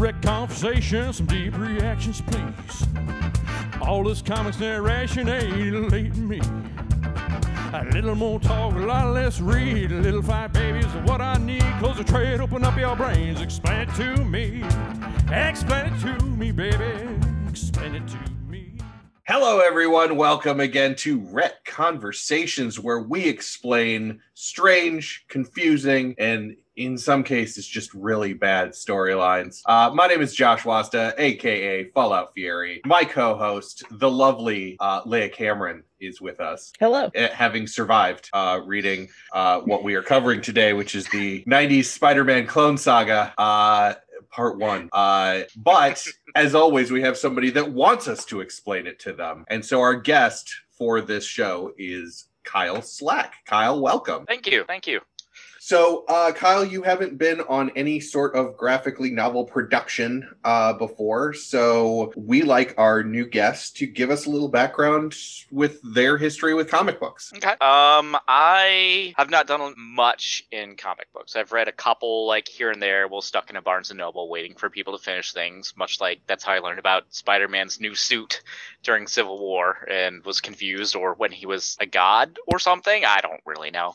direct conversation, some deep reactions, please. All this comics narration ain't late me. A little more talk, a lot less read. A little fight, baby, is what I need. Close the trade, open up your brains. Explain it to me. Explain it to me, baby. Explain it to me. Hello, everyone. Welcome again to Rhett Conversations, where we explain strange, confusing, and in some cases, just really bad storylines. Uh, my name is Josh Wasta, aka Fallout Fury. My co host, the lovely uh, Leah Cameron, is with us. Hello. uh, Having survived uh, reading uh, what we are covering today, which is the 90s Spider Man clone saga. Uh, Part one. Uh, but as always, we have somebody that wants us to explain it to them. And so our guest for this show is Kyle Slack. Kyle, welcome. Thank you. Thank you. So, uh, Kyle, you haven't been on any sort of graphically novel production uh, before. So, we like our new guests to give us a little background with their history with comic books. Okay. Um, I have not done much in comic books. I've read a couple, like here and there, while stuck in a Barnes and Noble, waiting for people to finish things. Much like that's how I learned about Spider-Man's new suit during Civil War, and was confused, or when he was a god or something. I don't really know.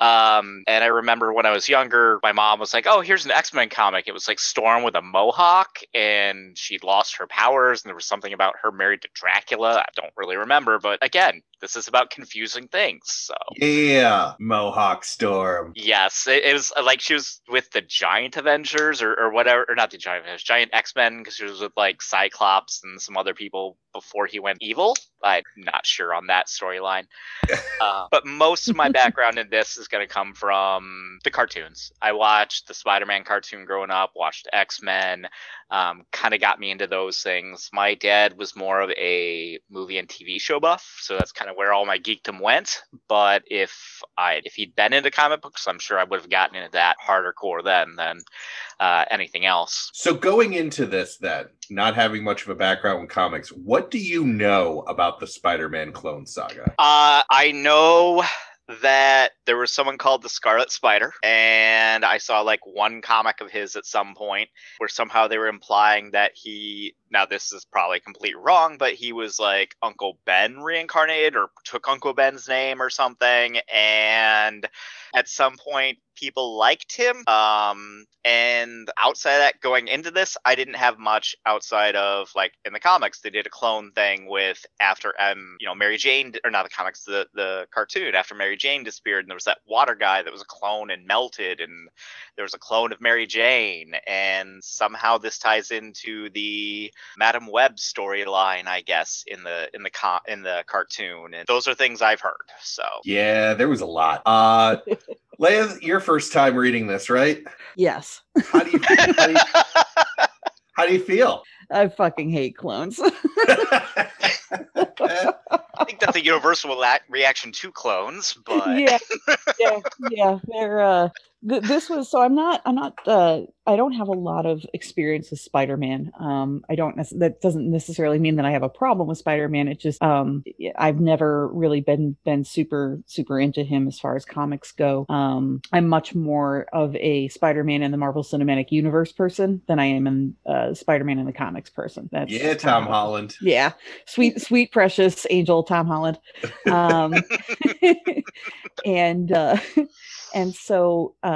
Um, and I remember when I was younger, my mom was like, "Oh, here's an X Men comic." It was like Storm with a mohawk, and she'd lost her powers, and there was something about her married to Dracula. I don't really remember, but again, this is about confusing things. So Yeah, Mohawk Storm. yes, it, it was uh, like she was with the Giant Avengers or, or whatever, or not the Giant Avengers, Giant X Men, because she was with like Cyclops and some other people before he went evil. I'm not sure on that storyline. uh, but most of my background in this is going to come from the cartoons. I watched the Spider Man cartoon growing up, watched X Men, um, kind of got me into those things. My dad was more of a movie and TV show buff, so that's kind of where all my geekdom went. But if I if he'd been into comic books, I'm sure I would have gotten into that harder core then than uh, anything else. So, going into this, then, not having much of a background in comics, what do you know about the Spider Man clone saga? Uh, I know that there was someone called the Scarlet Spider, and I saw like one comic of his at some point where somehow they were implying that he. Now, this is probably completely wrong, but he was like Uncle Ben reincarnated or took Uncle Ben's name or something. And at some point, people liked him. Um, and outside of that, going into this, I didn't have much outside of like in the comics, they did a clone thing with after um, you know, Mary Jane or not the comics, the the cartoon after Mary Jane disappeared, and there was that water guy that was a clone and melted, and there was a clone of Mary Jane, and somehow this ties into the Madam Web storyline, I guess, in the in the co- in the cartoon, and those are things I've heard. So Yeah, there was a lot. Uh, Leia, your first time reading this, right? Yes. How do you, how do you, how do you feel? I fucking hate clones. I think that's a universal la- reaction to clones, but yeah, yeah, yeah. They're uh, th- this was so. I'm not. I'm not. Uh, I don't have a lot of experience with Spider-Man. Um, I don't. nec- That doesn't necessarily mean that I have a problem with Spider-Man. It just um, I've never really been been super super into him as far as comics go. Um, I'm much more of a Spider-Man in the Marvel Cinematic Universe person than I am in uh, Spider-Man in the comics person. That's yeah, Tom kinda- Holland. Yeah, sweet, sweet, precious angel Tom Holland. Um, and uh, and so um,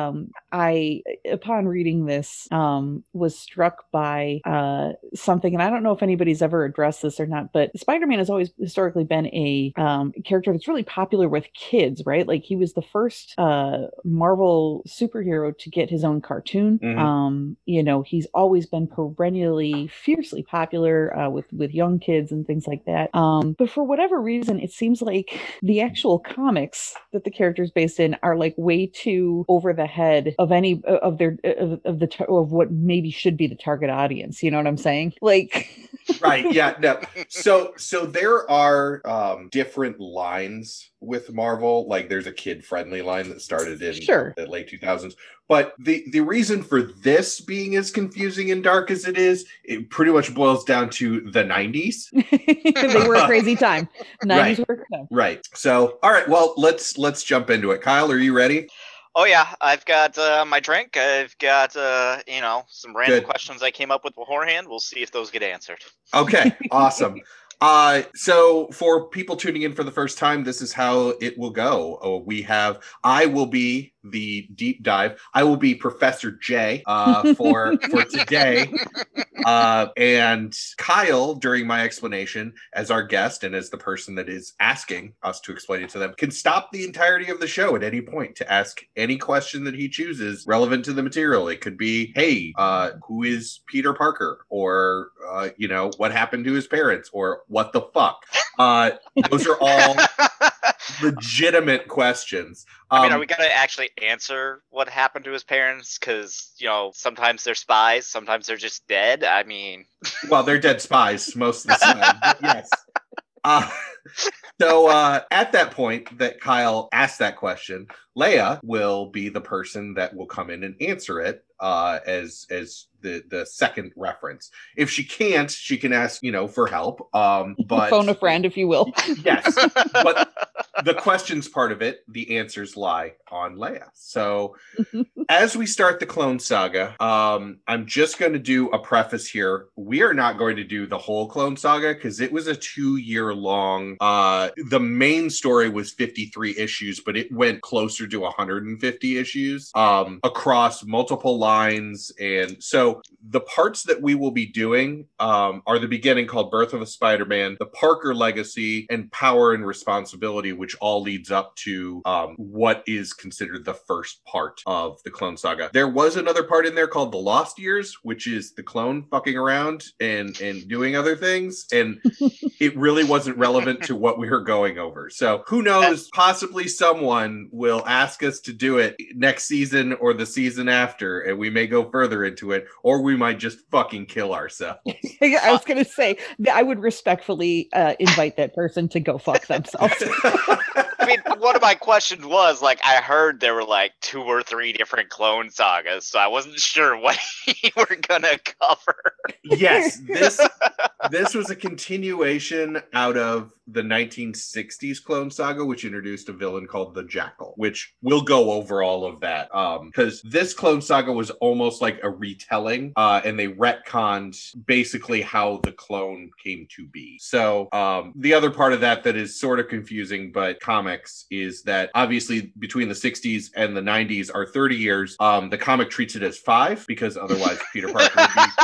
I, upon reading this, um, was struck by uh, something, and I don't know if anybody's ever addressed this or not, but Spider-Man has always historically been a um, character that's really popular with kids, right? Like he was the first uh, Marvel superhero to get his own cartoon. Mhm. Um, you know, he's always been perennially fiercely popular uh, with with young kids and things like that. Um, but for whatever reason, it seems like the actual comics that the character's based in are like way too over the head of any of their of, of the of what maybe should be the target audience. You know what I'm saying? Like, right yeah no so so there are um different lines with marvel like there's a kid friendly line that started in Sure. the late 2000s but the the reason for this being as confusing and dark as it is it pretty much boils down to the 90s they were a crazy time. 90s Right. were time. right so all right well let's let's jump into it kyle are you ready Oh yeah, I've got uh, my drink. I've got uh, you know some random Good. questions I came up with beforehand. We'll see if those get answered. Okay, awesome. Uh, so for people tuning in for the first time, this is how it will go. Oh, we have I will be the deep dive. I will be Professor J uh, for for today, uh, and Kyle during my explanation as our guest and as the person that is asking us to explain it to them can stop the entirety of the show at any point to ask any question that he chooses relevant to the material. It could be, hey, uh, who is Peter Parker, or uh, you know, what happened to his parents, or what the fuck. Uh, those are all legitimate questions. I mean, Um, are we gonna actually answer what happened to his parents? Because you know, sometimes they're spies, sometimes they're just dead. I mean, well, they're dead spies most of the time. yes. Uh, so uh, at that point that Kyle asked that question, Leia will be the person that will come in and answer it uh, as as the the second reference. If she can't, she can ask you know for help. Um, but Phone a friend, if you will. yes, but the questions part of it, the answers lie on Leia. So as we start the clone saga, um, I'm just going to do a preface here. We are not going to do the whole clone saga because it was a two year long. Uh, the main story was 53 issues, but it went closer to 150 issues um, across multiple lines. And so the parts that we will be doing um, are the beginning called Birth of a Spider Man, the Parker Legacy, and Power and Responsibility, which all leads up to um, what is considered the first part of the Clone Saga. There was another part in there called the Lost Years, which is the clone fucking around and and doing other things, and it really wasn't relevant to what we were going over. So who knows? Possibly someone will ask us to do it next season or the season after, and we may go further into it, or we might just fucking kill ourselves. I was going to say that I would respectfully uh, invite that person to go fuck themselves. I mean, one of my questions was like, I heard there were like two or three different clone sagas, so I wasn't sure what you were gonna cover. yes, this this was a continuation out of the 1960s clone saga which introduced a villain called the jackal which we'll go over all of that um because this clone saga was almost like a retelling uh and they retconned basically how the clone came to be. So um the other part of that that is sort of confusing but comics is that obviously between the 60s and the 90s are 30 years. Um the comic treats it as five because otherwise peter parker would be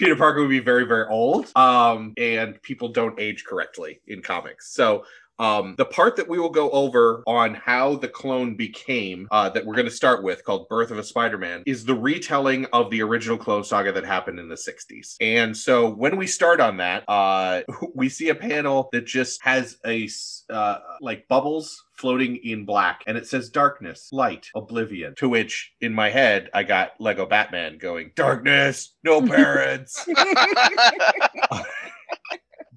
Peter Parker would be very, very old. Um, and people don't age correctly in comics. So um, the part that we will go over on how the clone became, uh, that we're going to start with, called Birth of a Spider Man, is the retelling of the original clone saga that happened in the 60s. And so when we start on that, uh, we see a panel that just has a uh, like bubbles floating in black and it says darkness light oblivion to which in my head i got lego batman going darkness no parents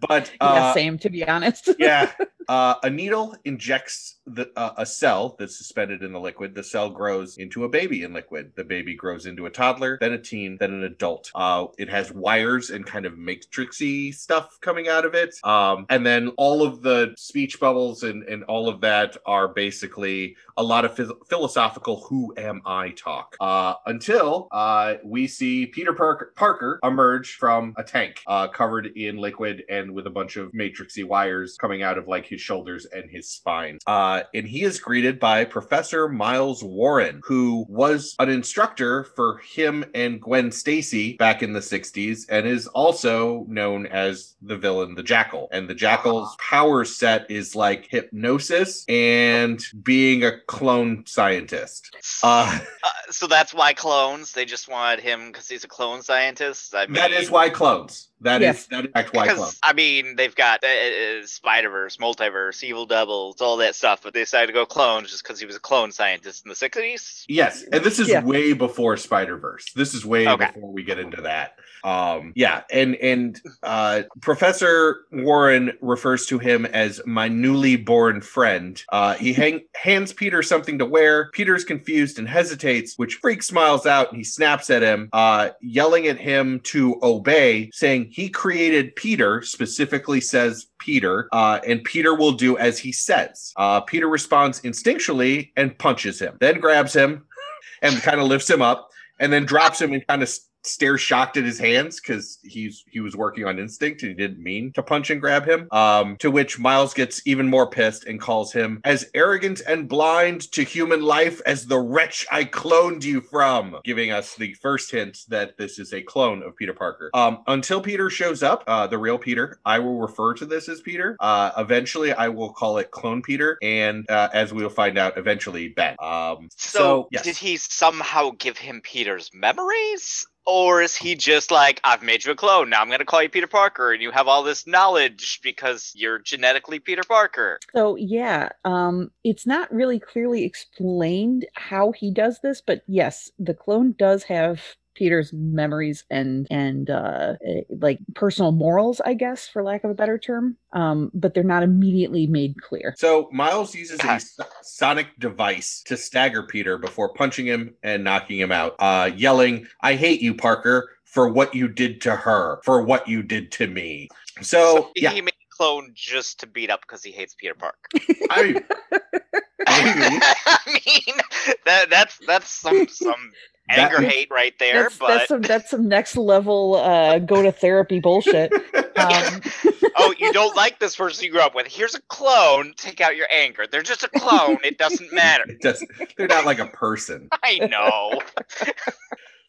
but yeah, uh, same to be honest. yeah. Uh, a needle injects the, uh, a cell that's suspended in the liquid. The cell grows into a baby in liquid. The baby grows into a toddler, then a teen, then an adult. Uh, it has wires and kind of matrixy stuff coming out of it. Um, and then all of the speech bubbles and, and all of that are basically a lot of philosophical "Who am I?" talk. Uh, until uh, we see Peter Parker, Parker emerge from a tank uh, covered in liquid and with a bunch of matrixy wires coming out of like his shoulders and his spine. Uh, and he is greeted by Professor Miles Warren, who was an instructor for him and Gwen Stacy back in the 60s and is also known as the villain, the Jackal. And the Jackal's power set is like hypnosis and being a clone scientist. Uh, Uh, so that's why clones. They just wanted him because he's a clone scientist. I mean, that is why clones. That is Yes. that is in why Because. I mean, they've got uh, uh, Spider Verse, Multiverse, Evil Doubles, all that stuff, but they decided to go clones just because he was a clone scientist in the sixties. Yes, and this is Yeah. way before Spider Verse. This is way Okay. before we get into that. Um, yeah, and and uh, Professor Warren refers to him as my newly born friend. Uh, he hang- hands Peter something to wear. Peter's confused and hesitates, which Freak smiles out and he snaps at him, uh, yelling at him to obey, saying, he created Peter, specifically says Peter, uh, and Peter will do as he says. Uh, Peter responds instinctually and punches him, then grabs him and kind of lifts him up, and then drops him and kind of stares shocked at his hands because he's he was working on instinct and he didn't mean to punch and grab him. Um, to which Miles gets even more pissed and calls him as arrogant and blind to human life as the wretch I cloned you from, giving us the first hint that this is a clone of Peter Parker. Um, until Peter shows up, uh, the real Peter, I will refer to this as Peter. Uh, eventually, I will call it Clone Peter, and uh, as we'll find out, eventually Ben. Um, So, so yes. did he somehow give him Peter's memories? Or is he just like, I've made you a clone, now I'm gonna call you Peter Parker, and you have all this knowledge because you're genetically Peter Parker? So yeah, um, it's not really clearly explained how he does this, but yes, the clone does have Peter's memories and and uh, eh, like personal morals, I guess, for lack of a better term. Um, but they're not immediately made clear. So Miles uses a God. so- sonic device to stagger Peter before punching him and knocking him out, uh, yelling, "I hate you, Parker, for what you did to her, for what you did to me." So, he yeah, made a clone just to beat up because he hates Peter Park. I, Maybe. I mean, that that's that's some some That- anger hate right there, That's, but that's some that's some next level uh, go to therapy bullshit. Um, oh, you don't like this person you grew up with. Here's a clone. Take out your anger. They're just a clone. It doesn't matter. it doesn't. They're not like a person. I know.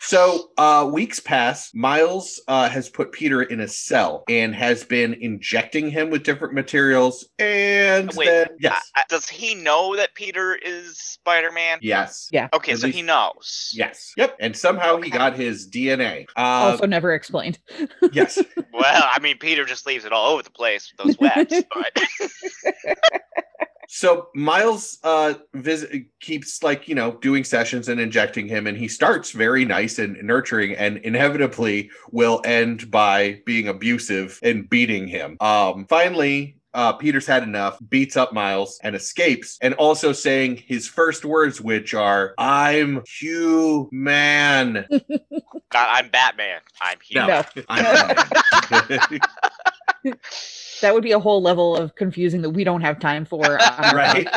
So uh, weeks pass. Miles uh, has put Peter in a cell and has been injecting him with different materials. And Wait, then, yes, Uh, does he know that Peter is Spider-Man? yes, yeah. Okay, At so least- he knows. yes, yep. And somehow he got his DNA. Uh, also never explained. yes. Well, I mean, Peter just leaves it all over the place with those webs, but So Miles uh visit keeps like, you know, doing sessions and injecting him and he starts very nice and nurturing and inevitably will end by being abusive and beating him. Um finally uh, Peter's had enough, beats up Miles, and escapes, and also saying his first words, which are, I'm human. I- I'm Batman. I'm here. No. I'm That would be a whole level of confusing that we don't have time for. our Right.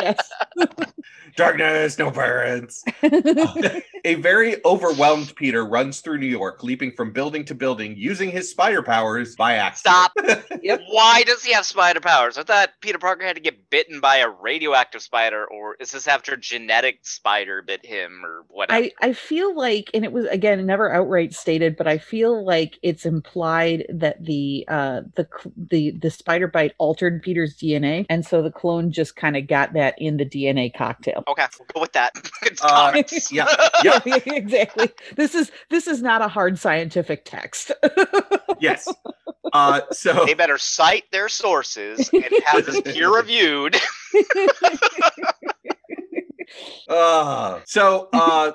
podcast. Darkness, no parents. A very overwhelmed Peter runs through New York, leaping from building to building, using his spider powers by accident. Stop. Yep. Why does he have spider powers? I thought Peter Parker had to get bitten by a radioactive spider, or is this after genetic spider bit him, or whatever? I, I feel like, and it was again never outright stated, but I feel like it's implied that the uh the the the spider bite altered Peter's DNA, and so the clone just kind of got that in the DNA cocktail. Okay, we'll go with that. It's Uh, yeah. Yeah. exactly. This is this is not a hard scientific text. yes. Uh, so They better cite their sources and have this peer reviewed. Uh, so uh,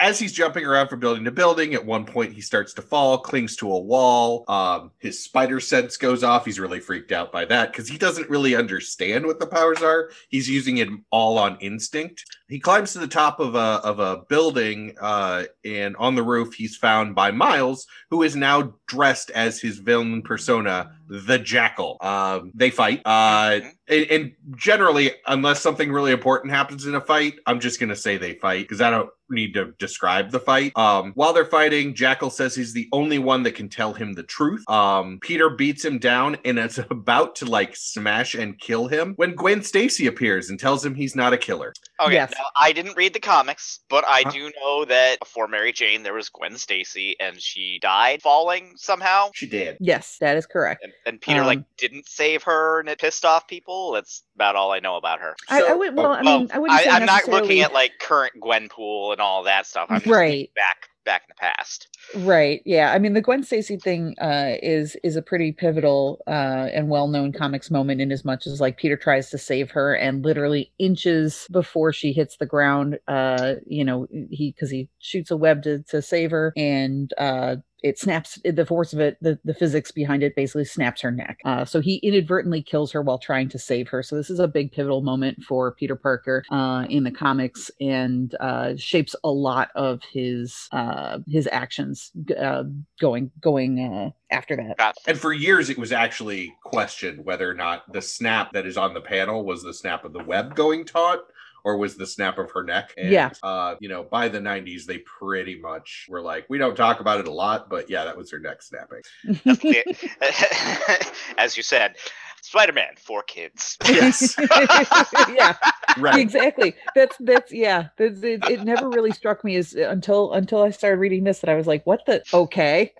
as he's jumping around from building to building, at one point he starts to fall, clings to a wall. Um, his spider sense goes off. He's really freaked out by that because he doesn't really understand what the powers are. He's using it all on instinct. He climbs to the top of a of a building, uh, and on the roof he's found by Miles, who is now dressed as his villain persona, the Jackal. Um, they fight. Uh, Mhm. and, and generally, unless something really important happens in a fight, I'm just gonna say they fight because I don't need to describe the fight. Um, while they're fighting, Jackal says he's the only one that can tell him the truth. Um, Peter beats him down and is about to like smash and kill him when Gwen Stacy appears and tells him he's not a killer. Okay, Yes. Now I didn't read the comics, but I Huh? do know that before Mary Jane there was Gwen Stacy and she died falling somehow. She did. yes, that is correct. And, and Peter like Um, didn't save her and it pissed off people. That's about all I know about her. I, I So- would well, I Well, mean, I wouldn't say I, am not looking at like current Gwenpool and all that stuff. I'm just Right. back back in the past. Right. Yeah. I mean, the Gwen Stacy thing uh, is is a pretty pivotal uh, and well known comics moment in as much as like Peter tries to save her and literally inches before she hits the ground, uh, you know, he because he shoots a web to to save her and uh, it snaps the force of it the, the physics behind it basically snaps her neck uh, so he inadvertently kills her while trying to save her so this is a big pivotal moment for peter parker uh, in the comics and uh, shapes a lot of his uh, his actions questions uh, going going uh, after that. Got And for years, it was actually questioned whether or not the snap that is on the panel was the snap of the web going taut or was the snap of her neck. And, Yeah. Uh, you know, by the 90s, they pretty much were like, we don't talk about it a lot, but yeah, that was her neck snapping. As you said, Spider-Man for kids. Yes. yeah, right. exactly. That's that's yeah. That's, it, it never really struck me as until until I started reading this that I was like, what the okay.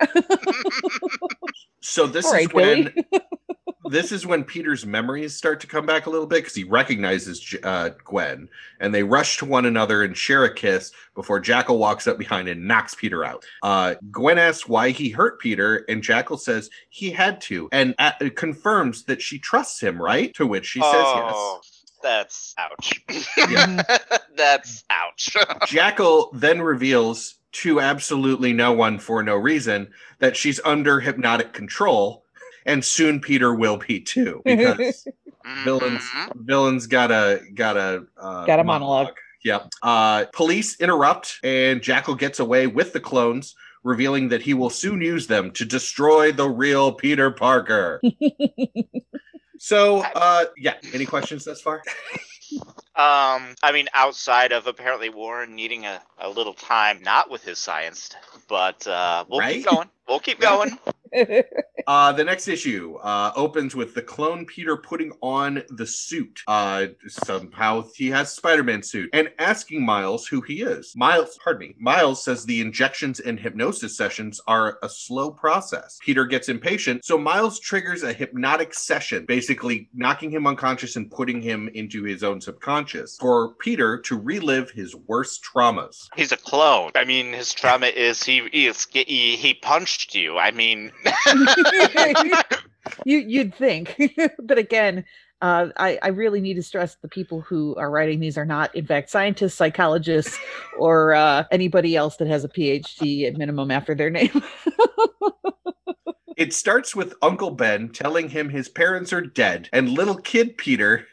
So this All is right, when Billy. This is when Peter's memories start to come back a little bit because he recognizes uh, Gwen, and they rush to one another and share a kiss before Jackal walks up behind and knocks Peter out. Uh, Gwen asks why he hurt Peter, and Jackal says he had to, and uh, confirms that she trusts him. Right? To which she says oh, that's ouch. Mhm. that's ouch. Jackal then reveals to absolutely no one for no reason that she's under hypnotic control. And soon Peter will be too, because villains Mhm. villains got a got a uh, Got a monologue. Yep. Uh, police interrupt, and Jackal gets away with the clones, revealing that he will soon use them to destroy the real Peter Parker. so, uh, yeah. Any questions thus far? Um, I mean, outside of apparently Warren needing a, a little time, not with his science, but uh, we'll Right? keep going. We'll keep going. Uh, the next issue uh, opens with the clone Peter putting on the suit. Uh, somehow he has Spider-Man suit and asking Miles who he is. Miles, pardon me. Miles says the injections and hypnosis sessions are a slow process. Peter gets impatient, so Miles triggers a hypnotic session, basically knocking him unconscious and putting him into his own subconscious for Peter to relive his worst traumas. He's a clone. I mean, his trauma is he he, is- he, he punched you. I mean, you you'd think, but again, uh, I I really need to stress the people who are writing these are not, in fact, scientists, psychologists, or uh, anybody else that has a PhD at minimum after their name. It starts with Uncle Ben telling him his parents are dead and little kid Peter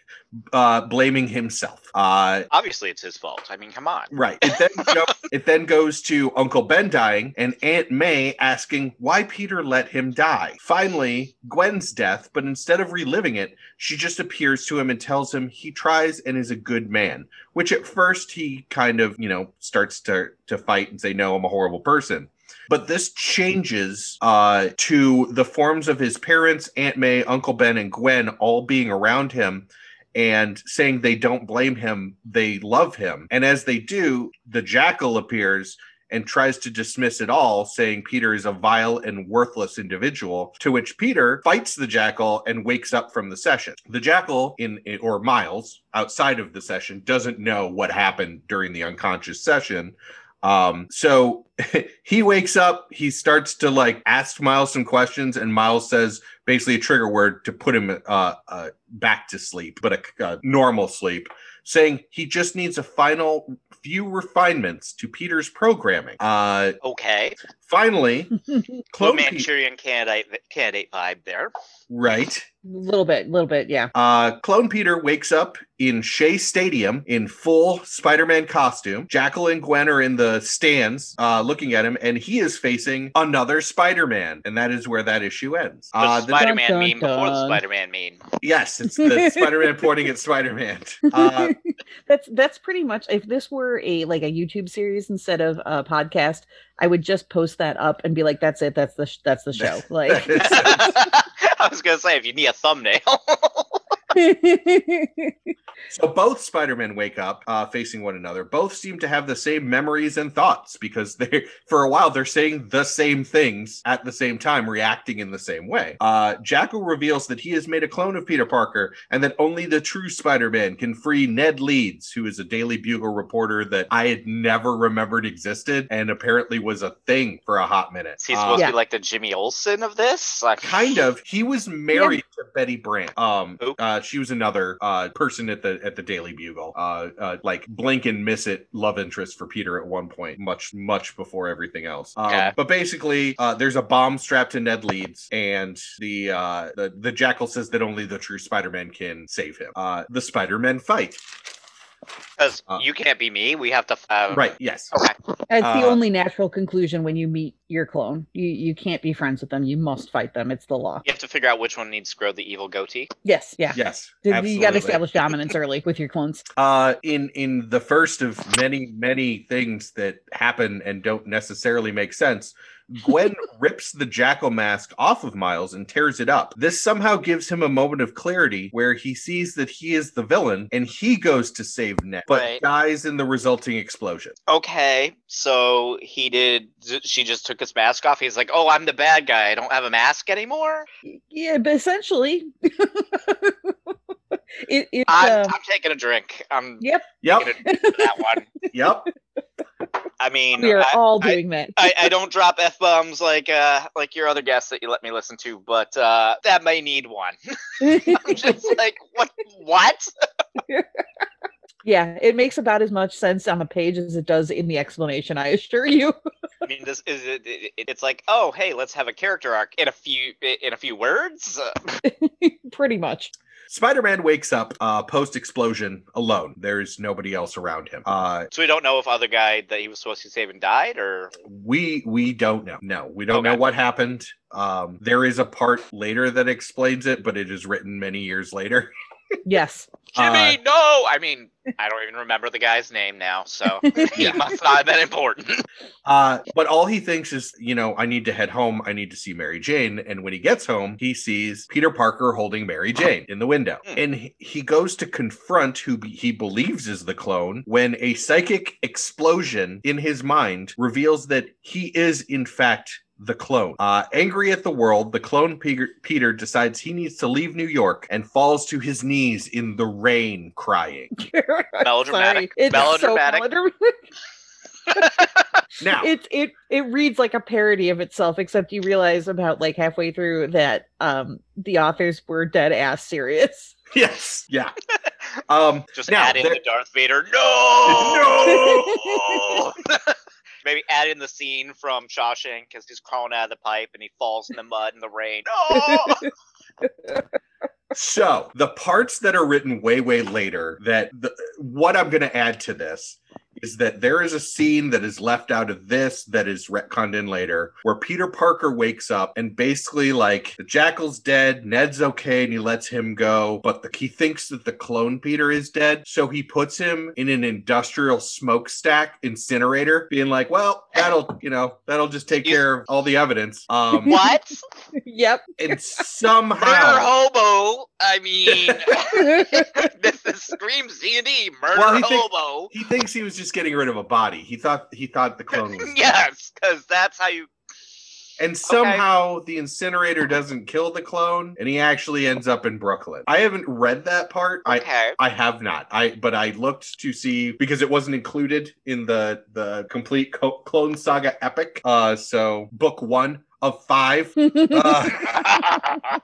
uh, blaming himself. Uh, obviously it's his fault. I mean, come on. right. It then, go- it then goes to Uncle Ben dying and Aunt May asking why Peter let him die. Finally, Gwen's death, but instead of reliving it, she just appears to him and tells him he tries and is a good man, which at first he kind of, you know, starts to, to fight and say, no, I'm a horrible person. But this changes uh, to the forms of his parents, Aunt May, Uncle Ben, and Gwen all being around him and saying they don't blame him, they love him. And as they do, the jackal appears and tries to dismiss it all, saying Peter is a vile and worthless individual. To which Peter fights the jackal and wakes up from the session. The jackal, in or Miles, outside of the session, doesn't know what happened during the unconscious session. Um, so he wakes up, he starts to like ask Miles some questions, and Miles says basically a trigger word to put him uh, uh, back to sleep, but a, normal sleep, saying he just needs a final few refinements to Peter's programming. Uh, Okay. Finally, Little Clone Pete, Manchurian candidate candidate vibe there. right? A little bit, a little bit, yeah. Uh, Clone Peter wakes up in Shea Stadium in full Spider-Man costume. Jackal and Gwen are in the stands uh, looking at him, and he is facing another Spider-Man, and that is where that issue ends. The Uh, the- Spider-Man Dun, dun, meme before the. Spider-Man meme. yes, it's the Spider-Man pointing at Spider-Man. Uh, that's that's pretty much if this were a like a YouTube series instead of a podcast, I would just post that up and be like, "That's it. That's the sh- that's the show." Like, I was gonna say if you need a thumbnail. So both Spider-Men wake up uh, facing one another. Both seem to have the same memories and thoughts because they, for a while, they're saying the same things at the same time, reacting in the same way. Uh, Jackal reveals that he has made a clone of Peter Parker and that only the true Spider-Man can free Ned Leeds, who is a Daily Bugle reporter that I had never remembered existed and apparently was a thing for a hot minute. He's Uh, supposed Yeah. to be like the Jimmy Olsen of this. Like, kind of he was married to betty brant um Who? uh she was another uh person at the at the daily bugle. Uh, uh like blink and miss it love interest for peter at one point much much before everything else. Um, Okay. but basically uh there's a bomb strapped to ned leeds and the uh the, the jackal says that only the true spider-man can save him. Uh the spider-men fight Because Uh, you can't be me. We have to. Uh, right. Yes. Okay. That's the Uh, only natural conclusion when you meet your clone. You you can't be friends with them. You must fight them. It's the law. You have to figure out which one needs to grow the evil goatee. Yes, yeah. Yes. You got to establish dominance early with your clones. Uh, in in the first of many many things that happen and don't necessarily make sense, Gwen rips the jackal mask off of Miles and tears it up. This somehow gives him a moment of clarity where he sees that he is the villain and he goes to save Ned, but Right. dies in the resulting explosion. Okay, so he did. She just took his mask off. He's like, "Oh, I'm the bad guy. I don't have a mask anymore." Yeah, but essentially, it, it I'm, uh, I'm taking a drink. I'm Yep. Yep. taking a drink for that one. Yep. I mean, we are I, all I- doing that. I, I don't drop f bombs like uh like your other guests that you let me listen to, but uh that may need one. I'm just like, what? What? yeah, it makes about as much sense on a page as it does in the explanation. I assure you. I mean, this is it, it, it's like, oh, hey, let's have a character arc in a few in a few words. Pretty much. Spider-Man wakes up uh, post explosion alone. There's nobody else around him. Uh, so we don't know if other guy that he was supposed to save and died, or we we don't know. No, we don't Okay. know what happened. Um, there is a part later that explains it, but it is written many years later. Yes. Jimmy, no. I mean, I don't even remember the guy's name now, so he Yeah. must not have been important. Uh, but all he thinks is, you know, I need to head home. I need to see Mary Jane. And when he gets home, he sees Peter Parker holding Mary Jane in the window. Hmm. And he, he goes to confront who he believes is the clone when a psychic explosion in his mind reveals that he is, in fact, the clone. Uh, angry at the world, the clone Peter, Peter decides he needs to leave New York and falls to his knees in the rain, crying. Melodramatic. It's Melodramatic. So melodramatic. Now, it it it reads like a parody of itself, except you realize about like halfway through that um the authors were dead ass serious. yes, yeah. Um, Just Now, add in there- the Darth Vader. No. no. Maybe add in the scene from Shawshank because he's crawling out of the pipe and he falls in the mud and the rain. No. So the parts that are written way, way later that the, what I'm going to add to this is that there is a scene that is left out of this that is retconned in later where Peter Parker wakes up and basically like the Jackal's dead, Ned's okay, and he lets him go, but the, he thinks that the clone Peter is dead, so he puts him in an industrial smokestack incinerator, being like, well, that'll you know that'll just take You- care of all the evidence. Um, what? yep. and somehow, Murder hobo. I mean, this, this screams D and D. Murder Well, he think- hobo. he thinks he was just getting rid of a body. He thought he thought the clone was yes, because that's how you. And somehow the incinerator doesn't kill the clone, and he actually ends up in Brooklyn. I haven't read that part. I Okay. I have not. I but I looked to see because it wasn't included in the the complete Co- Clone Saga epic. Uh, so book one of five. Uh,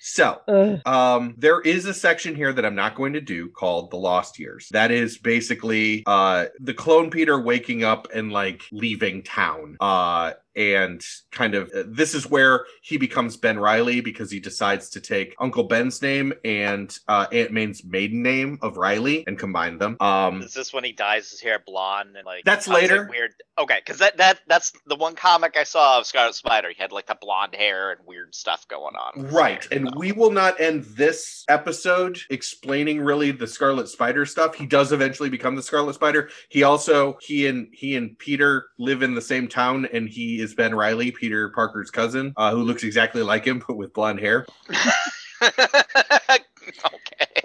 so um, there is a section here that I'm not going to do called the Lost Years. That is basically uh the clone Peter waking up and like leaving town. Uh and kind of uh, this is where he becomes Ben Riley because he decides to take Uncle Ben's name and uh Aunt May's maiden name of Riley and combine them. Um Is this when he dyes his hair blonde and like? That's how is it later. Weird. Okay, because that that that's the one comic I saw of Scarlet Spider. He had like the blonde hair and weird stuff going on. Right. hair, And so. we will not end this episode explaining really the Scarlet Spider stuff. He does eventually become the Scarlet Spider. He also he and he and Peter live in the same town and he is Ben Riley, Peter Parker's cousin, uh, who looks exactly like him but with blonde hair. okay.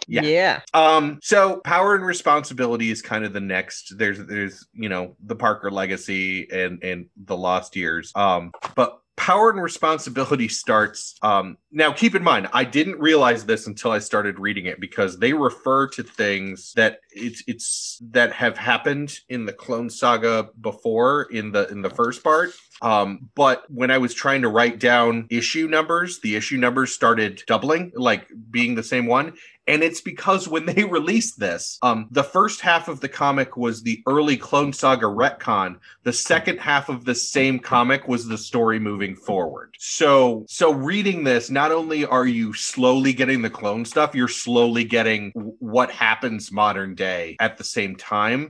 Yeah. yeah. Um so power and responsibility is kind of the next there's there's you know the Parker legacy and and the lost years. Um but power and responsibility starts um now keep in mind I didn't realize this until I started reading it because they refer to things that it's it's that have happened in the clone saga before in the in the first part um, but when I was trying to write down issue numbers, the issue numbers started doubling, like being the same one. And it's because when they released this, um, the first half of the comic was the early Clone Saga retcon. The second half of the same comic was the story moving forward. So, so reading this, not only are you slowly getting the clone stuff, you're slowly getting what happens modern day at the same time.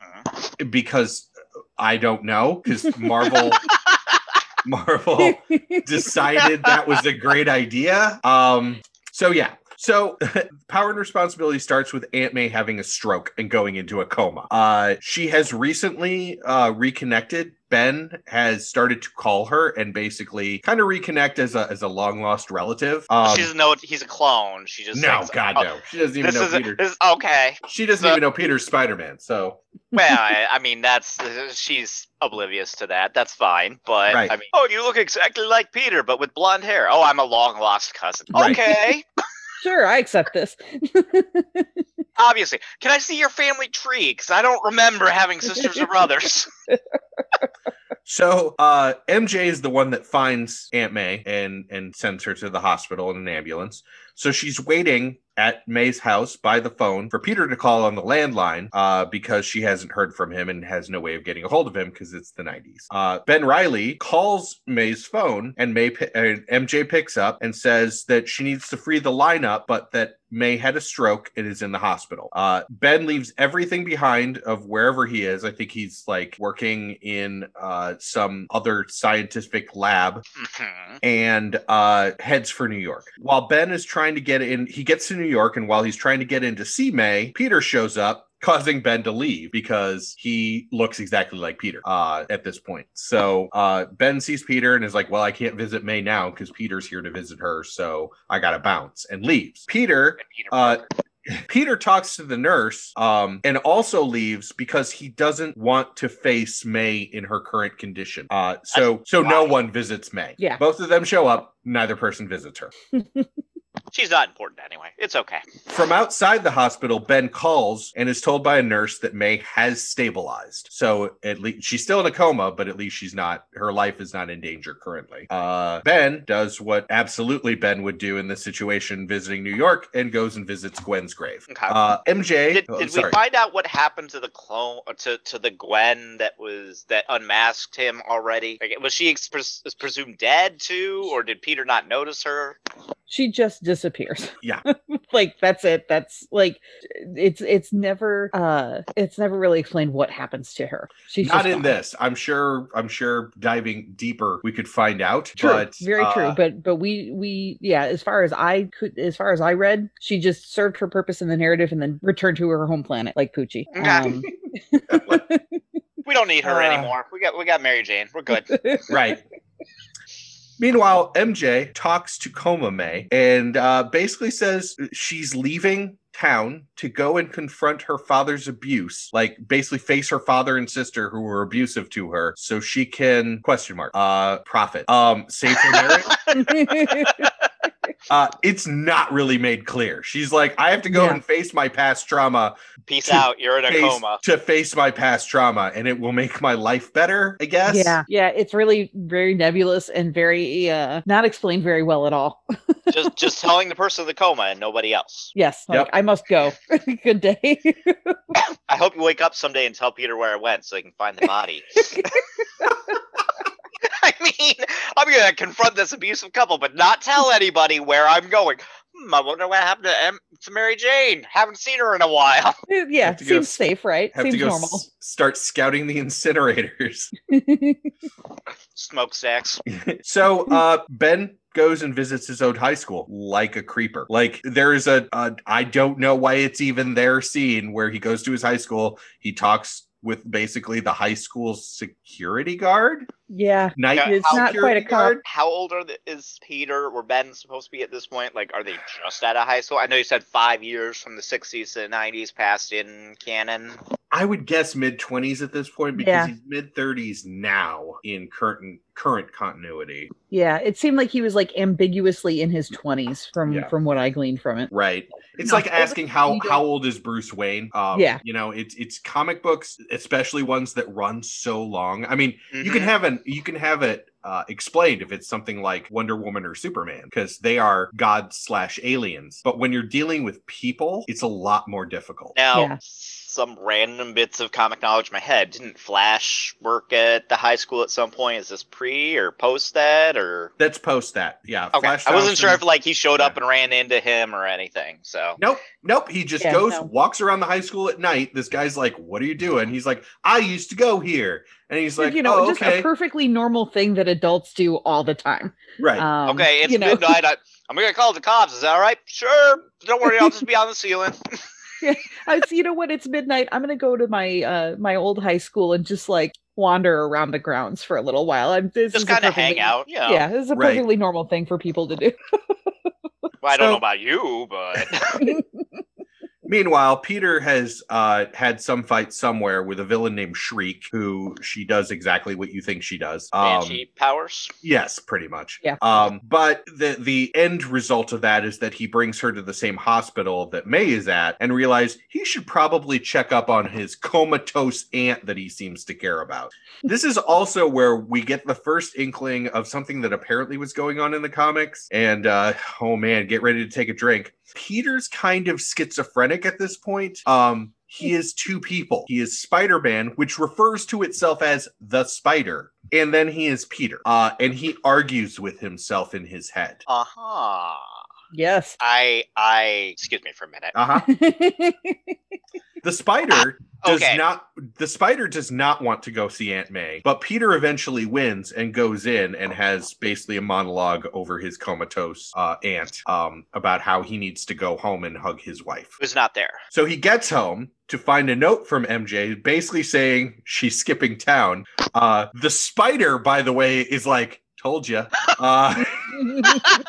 Because I don't know, because Marvel. Marvel decided that was a great idea. Um, so yeah. So power and responsibility starts with Aunt May having a stroke and going into a coma. Uh, she has recently uh, reconnected. Ben has started to call her and basically kind of reconnect as a as a long lost relative. Um, she doesn't know he's a clone. She just no, thinks, God oh, no. She doesn't even know is, Peter. this, okay. She doesn't the- even know Peter's Spider Man. So Well, I, I mean that's she's oblivious to that. That's fine. But Right. I mean, oh, you look exactly like Peter, but with blonde hair. Oh, I'm a long lost cousin. Right. Okay. sure, I accept this. Obviously, can I see your family tree? Because I don't remember having sisters or brothers. So uh MJ is the one that finds Aunt May and and sends her to the hospital in an ambulance. So she's waiting at May's house by the phone for Peter to call on the landline uh, because she hasn't heard from him and has no way of getting a hold of him because it's the 90s. Uh, ben Riley calls May's phone and May uh, MJ picks up and says that she needs to free the lineup, but that May had a stroke and is in the hospital. Uh, ben leaves everything behind of wherever he is. I think he's like working in uh, some other scientific lab Mhm. and uh, heads for New York. While Ben is trying to get in, he gets to New York, and while he's trying to get in to see May, Peter shows up. Causing Ben to leave because he looks exactly like Peter uh, at this point. So uh, Ben sees Peter and is like, Well, I can't visit May now because Peter's here to visit her. So I got to bounce and leaves. Peter Peter uh, Peter talks to the nurse um, and also leaves because he doesn't want to face May in her current condition. Uh, so so no one visits May. Yeah. Both of them show up. Neither person visits her. She's not important anyway. It's okay. From outside the hospital, Ben calls and is told by a nurse that May has stabilized. So at least she's still in a coma, but at least she's not. Her life is not in danger currently. Uh, ben does what absolutely Ben would do in this situation, visiting New York, and goes and visits Gwen's grave. Okay. Uh, MJ. Did, oh, did we find out what happened to the clone uh, to to the Gwen that was that unmasked him already? Like, was she ex- pres- presumed dead too, or did Peter not notice her? she just disappears. Yeah. like that's it. That's like it's it's never uh it's never really explained what happens to her. She's not just in gone. this. I'm sure. I'm sure diving deeper, we could find out. True, but very true. uh, But but we we yeah, as far as I could, as far as I read, she just served her purpose in the narrative and then returned to her home planet like Poochie. Um, We don't need her Uh. anymore. We got we got Mary Jane. We're good. right. Meanwhile, MJ talks to Coma May and uh, basically says she's leaving town to go and confront her father's abuse, like basically face her father and sister who were abusive to her, so she can question mark uh profit um save her marriage. uh, it's not really made clear. She's like, I have to go Yeah. and face my past trauma Peace out. You're in a face, coma. to face my past trauma, and it will make my life better. I guess. yeah, yeah, it's really very nebulous and very uh not explained very well at all. just just telling the person in the coma and nobody else. yes, like Yep. I must go. Good day. I hope you wake up someday and tell Peter where I went so he can find the body. I mean, I'm gonna confront this abusive couple, but not tell anybody where I'm going. Hmm, I wonder what happened to, M- to Mary Jane. Haven't seen her in a while. yeah, Have to go seems safe, right? Have seems to go normal. s- start scouting the incinerators. Smokestacks. so uh Ben goes and visits his old high school like a creeper. Like there is a, a I don't know why it's even there scene where he goes to his high school, he talks with basically the high school security guard, yeah, night Yeah, it's not quite a security cop. How old are the, is Peter or Ben supposed to be at this point? Like, are they just out of high school? I know you said five years from the 60s to the 90s passed in canon. I would guess mid twenties at this point because Yeah. he's mid thirties now in current current continuity. Yeah, it seemed like he was like ambiguously in his 20s from Yeah. from what I gleaned from it. Right. It's No, like asking how you how old is Bruce Wayne? Um, Yeah. You know, it's it's comic books, especially ones that run so long. I mean, you can Mhm. have an you can have it uh, explained if it's something like Wonder Woman or Superman because they are gods slash aliens. But when you're dealing with people, it's a lot more difficult. Now, Yeah. Some random bits of comic knowledge in my head. Didn't Flash work at the high school at some point? Is this pre or post that or? Let's post that. Yeah. Okay, Flash I wasn't sure if like he showed up Yeah. and ran into him or anything. So Nope, nope. He just Yeah, goes, no. walks around the high school at night. This guy's like, "What are you doing?" He's like, "I used to go here," and he's like, you know, "Oh, just okay, a perfectly normal thing that adults do all the time. right." Um, okay, it's you know, midnight. I, I'm gonna call the cops. Is that all right? Sure. Don't worry. I'll just be on the ceiling. I, you know what? It's midnight. I'm gonna go to my uh my old high school and just like wander around the grounds for a little while. I'm this just is a kind of hang out. You know. Yeah, this is a Right. perfectly normal thing for people to do. Well, I don't So- know about you, but Meanwhile, Peter has uh, had some fight somewhere with a villain named Shriek, who she does exactly what you think she does. Um, banshee powers. Yes, pretty much. Yeah. Um, but the the end result of that is that he brings her to the same hospital that May is at, and realize he should probably check up on his comatose aunt that he seems to care about. this is also where we get the first inkling of something that apparently was going on in the comics. And uh, oh man, get ready to take a drink. Peter's kind of schizophrenic at this point. Um, he is two people. He is Spider Man, which refers to itself as the Spider, and then he is Peter. Uh, and he argues with himself in his head. Uh huh. Yes. I I excuse me for a minute. Uh huh. The Spider does Okay. not. The Spider does not want to go see Aunt May, but Peter eventually wins and goes in and has basically a monologue over his comatose uh, aunt um, about how he needs to go home and hug his wife. Who's not there? So he gets home to find a note from MJ basically saying she's skipping town. Uh, the spider, by the way, is like, told you. Uh,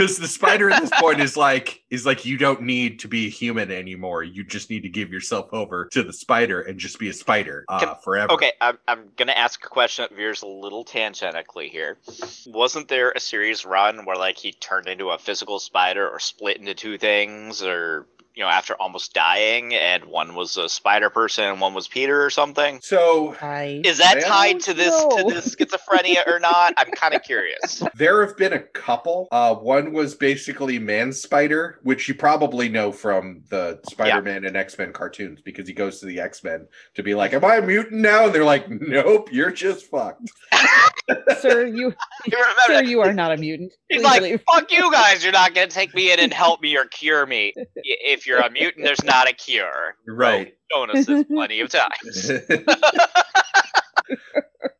because the spider at this point is like, is like, you don't need to be a human anymore. You just need to give yourself over to the spider and just be a spider uh, Can- forever. Okay, I'm, I'm gonna ask a question that veers a little tangentically here. Wasn't there a series run where like he turned into a physical spider or split into two things or you know after almost dying and one was a spider person and one was Peter or something? So I Is that I tied to this know. to this schizophrenia or not? I'm kind of curious. There have been a couple. Uh, one was basically Man Spider, which you probably know from the Spider Man and X Men cartoons because he goes to the X Men to be like, Am I a mutant now? And they're like, Nope, you're just fucked. sir, you You remember sir, you are not a mutant. He's Please like, leave. fuck you guys, you're not gonna take me in and help me or cure me. Y- If you're a mutant, there's not a cure. Right. Shown us this plenty of times.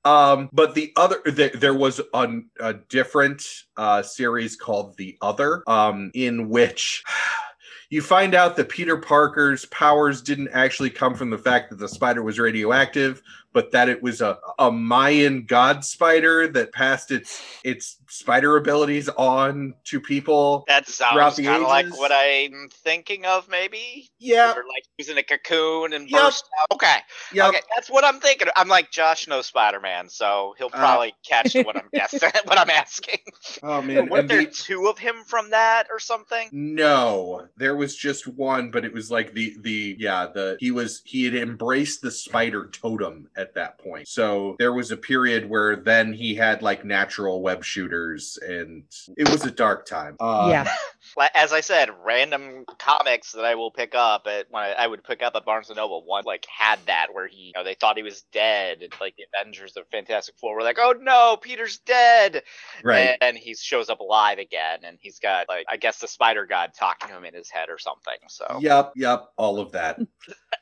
um, but the other there, there was a, a different uh series called The Other, um, in which you find out that Peter Parker's powers didn't actually come from the fact that the spider was radioactive, but that it was a, a Mayan god spider that passed its its spider abilities on to people. That sounds kind of like what I'm thinking of, maybe. Yeah, Or like he was in a cocoon and Yep. burst out. Okay, yeah. okay, that's what I'm thinking. I'm like Josh knows Spider-Man, so he'll Uh, probably catch what I'm guessing, what I'm asking. Oh man, Weren't there the- two of him from that or something? No, there was just one, but it was like the the yeah the he was he had embraced the spider totem at that point. So there was a period where then he had like natural web shooters, and it was a dark time. Uh, yeah. As I said, random comics that I will pick up at when I, I would pick up at Barnes and Noble. One like had that where he, you know, they thought he was dead. And, like the Avengers of Fantastic Four were like, "Oh no, Peter's dead!" right. And he shows up alive again, and he's got like I guess the Spider God talking to him in his head or something. So Yep, yep, all of that.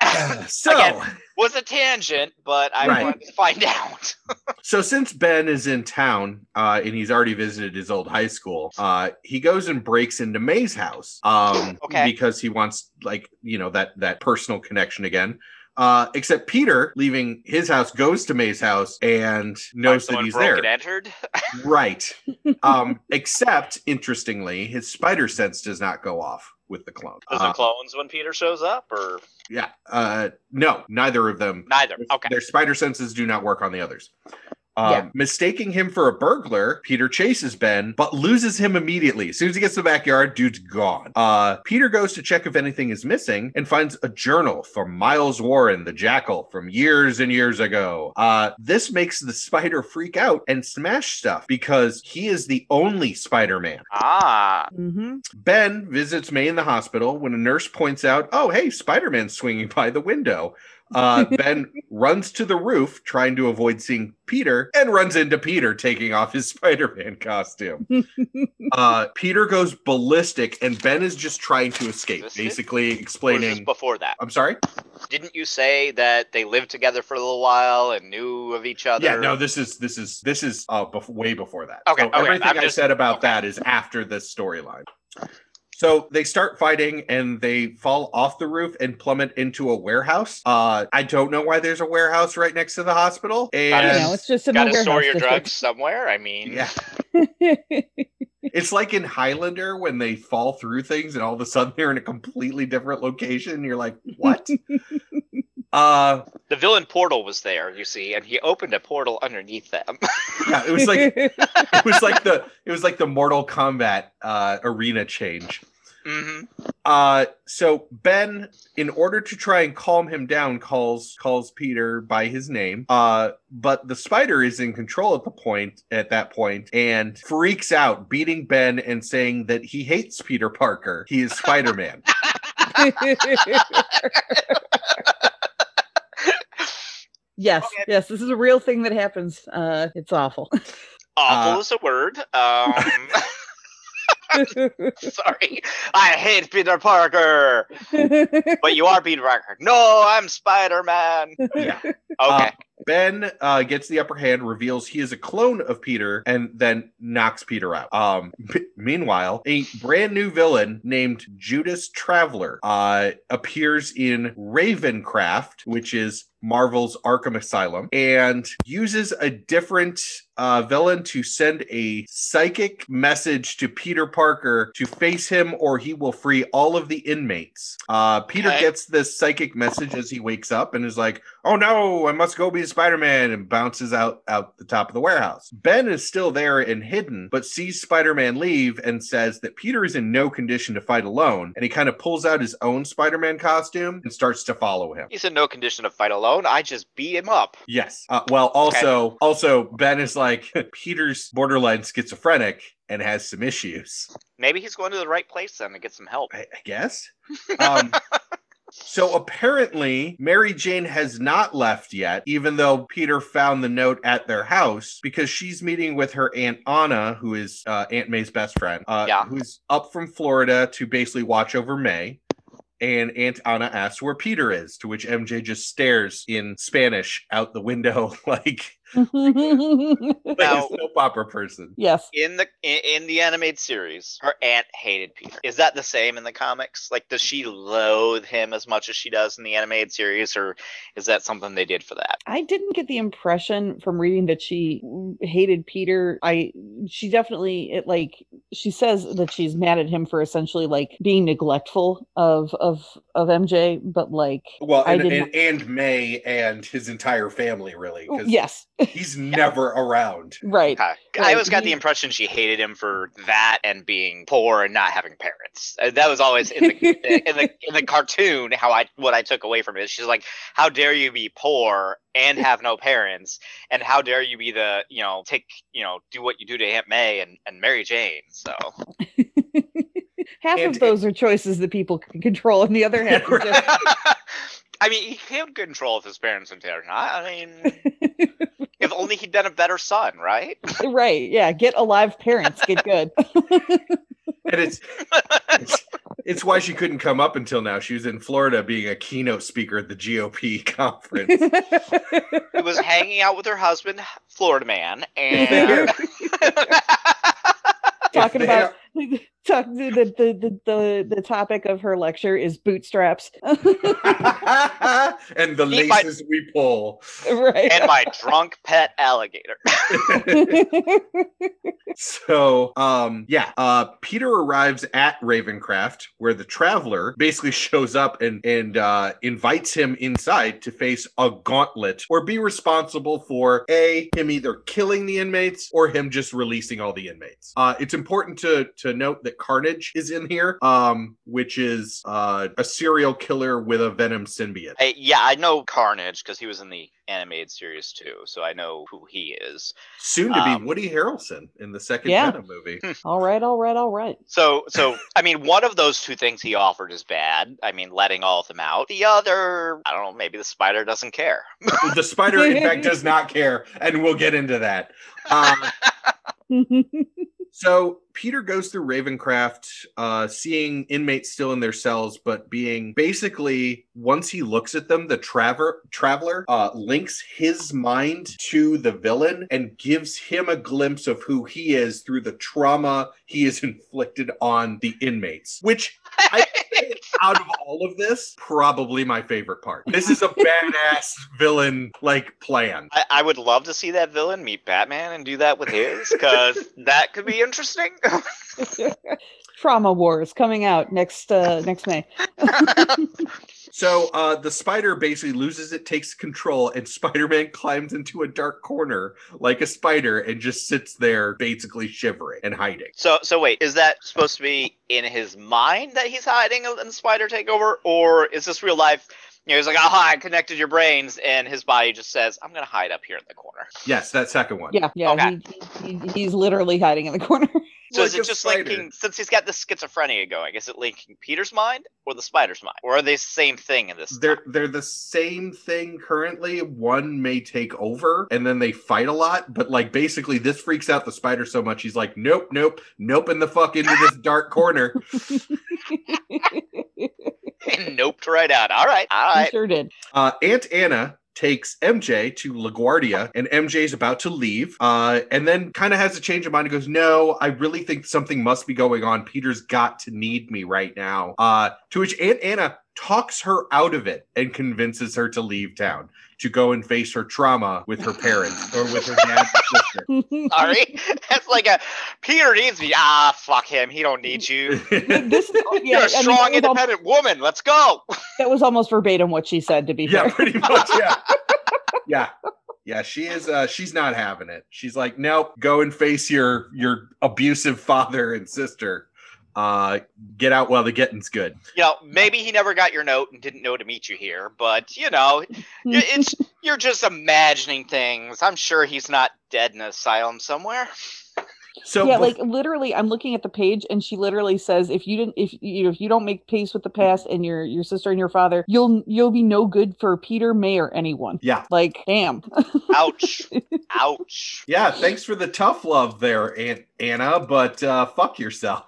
so, Again. was a tangent, but I Right. wanted to find out. so since Ben is in town uh, and he's already visited his old high school, uh, he goes and breaks into May's house um, Okay. because he wants like you know that that personal connection again. Uh, except Peter, leaving his house, goes to May's house and knows that he's there. entered. Right. Um, except, interestingly, his spider sense does not go off. with the clone. Does Uh, it clones when Peter shows up, or yeah, uh, no, neither of them. neither? Okay. Their spider senses do not work on the others. Um, Yeah. Mistaking him for a burglar, Peter chases Ben, but loses him immediately. As soon as he gets to the backyard, dude's gone. Uh, Peter goes to check if anything is missing and finds a journal from Miles Warren, the jackal, from years and years ago. Uh, this makes the spider freak out and smash stuff because he is the only Spider Man. Ah, hmm Ben visits May in the hospital when a nurse points out, "Oh, hey, Spider-Man's swinging by the window." Uh, ben runs to the roof, trying to avoid seeing Peter, and runs into Peter taking off his Spider-Man costume. Uh, Peter goes ballistic, and Ben is just trying to escape, Ballistic? basically or was this explaining. before that? I'm sorry. Didn't you say that they lived together for a little while and knew of each other? Yeah, no, this is this is this is uh bef- way before that. Okay, So okay, everything I'm I just- said about okay. that is after this storyline. So they start fighting and they fall off the roof and plummet into a warehouse. Uh, I don't know why there's a warehouse right next to the hospital. You And know, it's just in gotta store your district. drugs somewhere. I mean, yeah, it's like in Highlander when they fall through things and all of a sudden they're in a completely different location. You're like, what? uh, the villain portal was there, you see, and he opened a portal underneath them. yeah, it was like it was like the it was like the Mortal Kombat uh, arena change. hmm Uh, so Ben, in order to try and calm him down, calls calls Peter by his name. Uh, but the spider is in control at the point at that point and freaks out, beating Ben and saying that he hates Peter Parker. He is Spider Man. yes, Okay. yes, this is a real thing that happens. Uh, it's awful. Awful Uh, is a word. Um, sorry, I hate Peter Parker, but you are Peter Parker. No, I'm Spider Man. yeah. Okay, Ben uh, gets the upper hand, reveals he is a clone of Peter, and then knocks Peter out. Um, m- meanwhile, a brand new villain named Judas Traveler uh, appears in Ravencroft, which is Marvel's Arkham Asylum, and uses a different uh, villain to send a psychic message to Peter Parker to face him, or he will free all of the inmates. Uh, Peter Okay. gets this psychic message as he wakes up and is like, "Oh no, I must go be Spider-Man," and bounces out out the top of the warehouse. Ben is still there and hidden, but sees Spider-Man leave and says that Peter is in no condition to fight alone, and he kind of pulls out his own Spider-Man costume and starts to follow him. he's in no condition to fight alone. I just beat him up. Yes. Uh, well, also, also Ben is like Peter's borderline schizophrenic and has some issues. Maybe he's going to the right place then to get some help. I, I guess. Um, so apparently, Mary Jane has not left yet, even though Peter found the note at their house because she's meeting with her Aunt Anna, who is uh, Aunt May's best friend, uh, Yeah. who's up from Florida to basically watch over May. And Aunt Anna asks where Peter is, to which MJ just stares in Spanish out the window like, like Now- a soap opera person. yes. In the in, in the animated series, her aunt hated Peter. Is that the same in the comics? Like, does she loathe him as much as she does in the animated series, or is that something they did for that? I didn't get the impression from reading that she hated Peter. I she definitely it like she says that she's mad at him for essentially like being neglectful of of of MJ, but like Well, I and, did and, and May and his entire family, really. 'cause yes, He's never around. right. Okay. I always got the impression she hated him for that and being poor and not having parents. Uh, That was always in the in the in the cartoon how I what I took away from it. She's like, "How dare you be poor and have no parents, and how dare you be the you know take you know do what you do to Aunt May and and Mary Jane." So half And- of those are choices that people can control, and the other half is just I mean, he had control of his parents until I I mean, if only he'd been a better son, right? right. Yeah, get alive parents, get good. And it's, it's it's why she couldn't come up until now. She was in Florida being a keynote speaker at the GOP conference. He was hanging out with her husband, Florida man, and talking If they about talk, the, the, the, the, the topic of her lecture is bootstraps. and the Eat my- laces we pull. right. and my drunk pet alligator. So, um, yeah, uh, Peter arrives at Ravencroft, where the Traveler basically shows up and and uh, invites him inside to face a gauntlet or be responsible for a him either killing the inmates or him just releasing all the inmates. Uh, it's important to to note that Carnage is in here, um, which is uh, a serial killer with a venom symbiote. Hey, yeah, I know Carnage because he was in the animated series too, so I know who he is. Soon to be Um, Woody Harrelson in the second Yeah. Venom movie. all right, all right, all right. So, so I mean, one of those two things he offered is bad. I mean, letting all of them out. The other, I don't know, maybe the spider doesn't care. the spider, in fact, does not care, and we'll get into that. Uh, So Peter goes through Ravencroft, uh, seeing inmates still in their cells, but being basically once he looks at them, the traver- traveler uh, links his mind to the villain and gives him a glimpse of who he is through the trauma he has inflicted on the inmates. Which I out of all of this, probably my favorite part. This is a badass villain like plan. I, I would love to see that villain meet Batman and do that with his, because that could be interesting. Trauma Wars coming out next uh, next May. So uh, the spider basically loses it, takes control, and Spider-Man climbs into a dark corner like a spider and just sits there, basically shivering and hiding. so, so wait, is that supposed to be in his mind that he's hiding and the spider takeover, or is this real life? You know, he's like, "Aha, I connected your brains," and his body just says, "I'm gonna hide up here in the corner." Yes, that second one. Yeah, yeah. Okay. He, he, he's literally hiding in the corner. So is it just spider. linking since he's got this schizophrenia going? Is it linking Peter's mind or the spider's mind, or are they the same thing in this? They're time? they're the same thing currently. One may take over and then they fight a lot, but like basically this freaks out the spider so much he's like, nope, nope, nope in the fuck into this dark corner. noped right out. All right, all he sure did. Uh, Aunt Anna takes MJ to LaGuardia, and MJ's about to leave, uh, and then kind of has a change of mind and goes, "No, I really think something must be going on. Peter's got to need me right now." Uh, to which Aunt Anna talks her out of it and convinces her to leave town to go and face her trauma with her parents or with her dad and sister. Sorry, that's like a Peter needs me. Ah, fuck him. He don't need you. this is yeah, You're I a mean, strong, that, was al- independent woman. Let's go. that was almost verbatim what she said. To be yeah, fair, pretty much. Yeah, yeah, yeah. She is. Uh, she's not having it. She's like, nope. Go and face your your abusive father and sister. Uh, get out while the getting's good. You know, maybe he never got your note and didn't know to meet you here, but you know, it's you're just imagining things. I'm sure he's not dead in an asylum somewhere. So yeah, bef- like literally, I'm looking at the page, and she literally says, "If you didn't, if you know, if you don't make peace with the past and your your sister and your father, you'll you'll be no good for Peter, May, or anyone." yeah, Like, damn. Ouch. Ouch. yeah. Thanks for the tough love there, Aunt Anna. But uh, fuck yourself.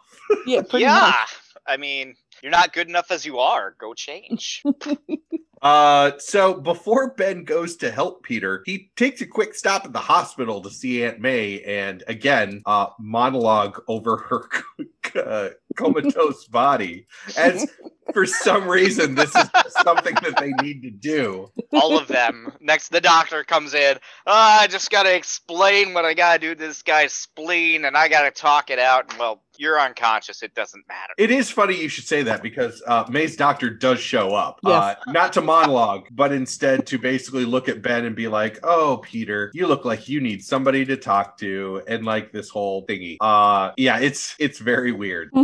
Yeah, pretty yeah. much. I mean, you're not good enough as you are. Go change. Uh, so before Ben goes to help Peter, he takes a quick stop at the hospital to see Aunt May, and again, uh, monologue over her uh, comatose body. As for some reason, this is something that they need to do. All of them. Next, the doctor comes in. "Ah, I just gotta explain what I gotta do to this guy's spleen, and I gotta talk it out. And well, you're unconscious. It doesn't matter. It is funny you should say that because uh, May's doctor does show up, Yes. uh, not to monologue, but instead to basically look at Ben and be like, "Oh, Peter, you look like you need somebody to talk to," and like this whole thingy. Uh, yeah, it's it's very weird.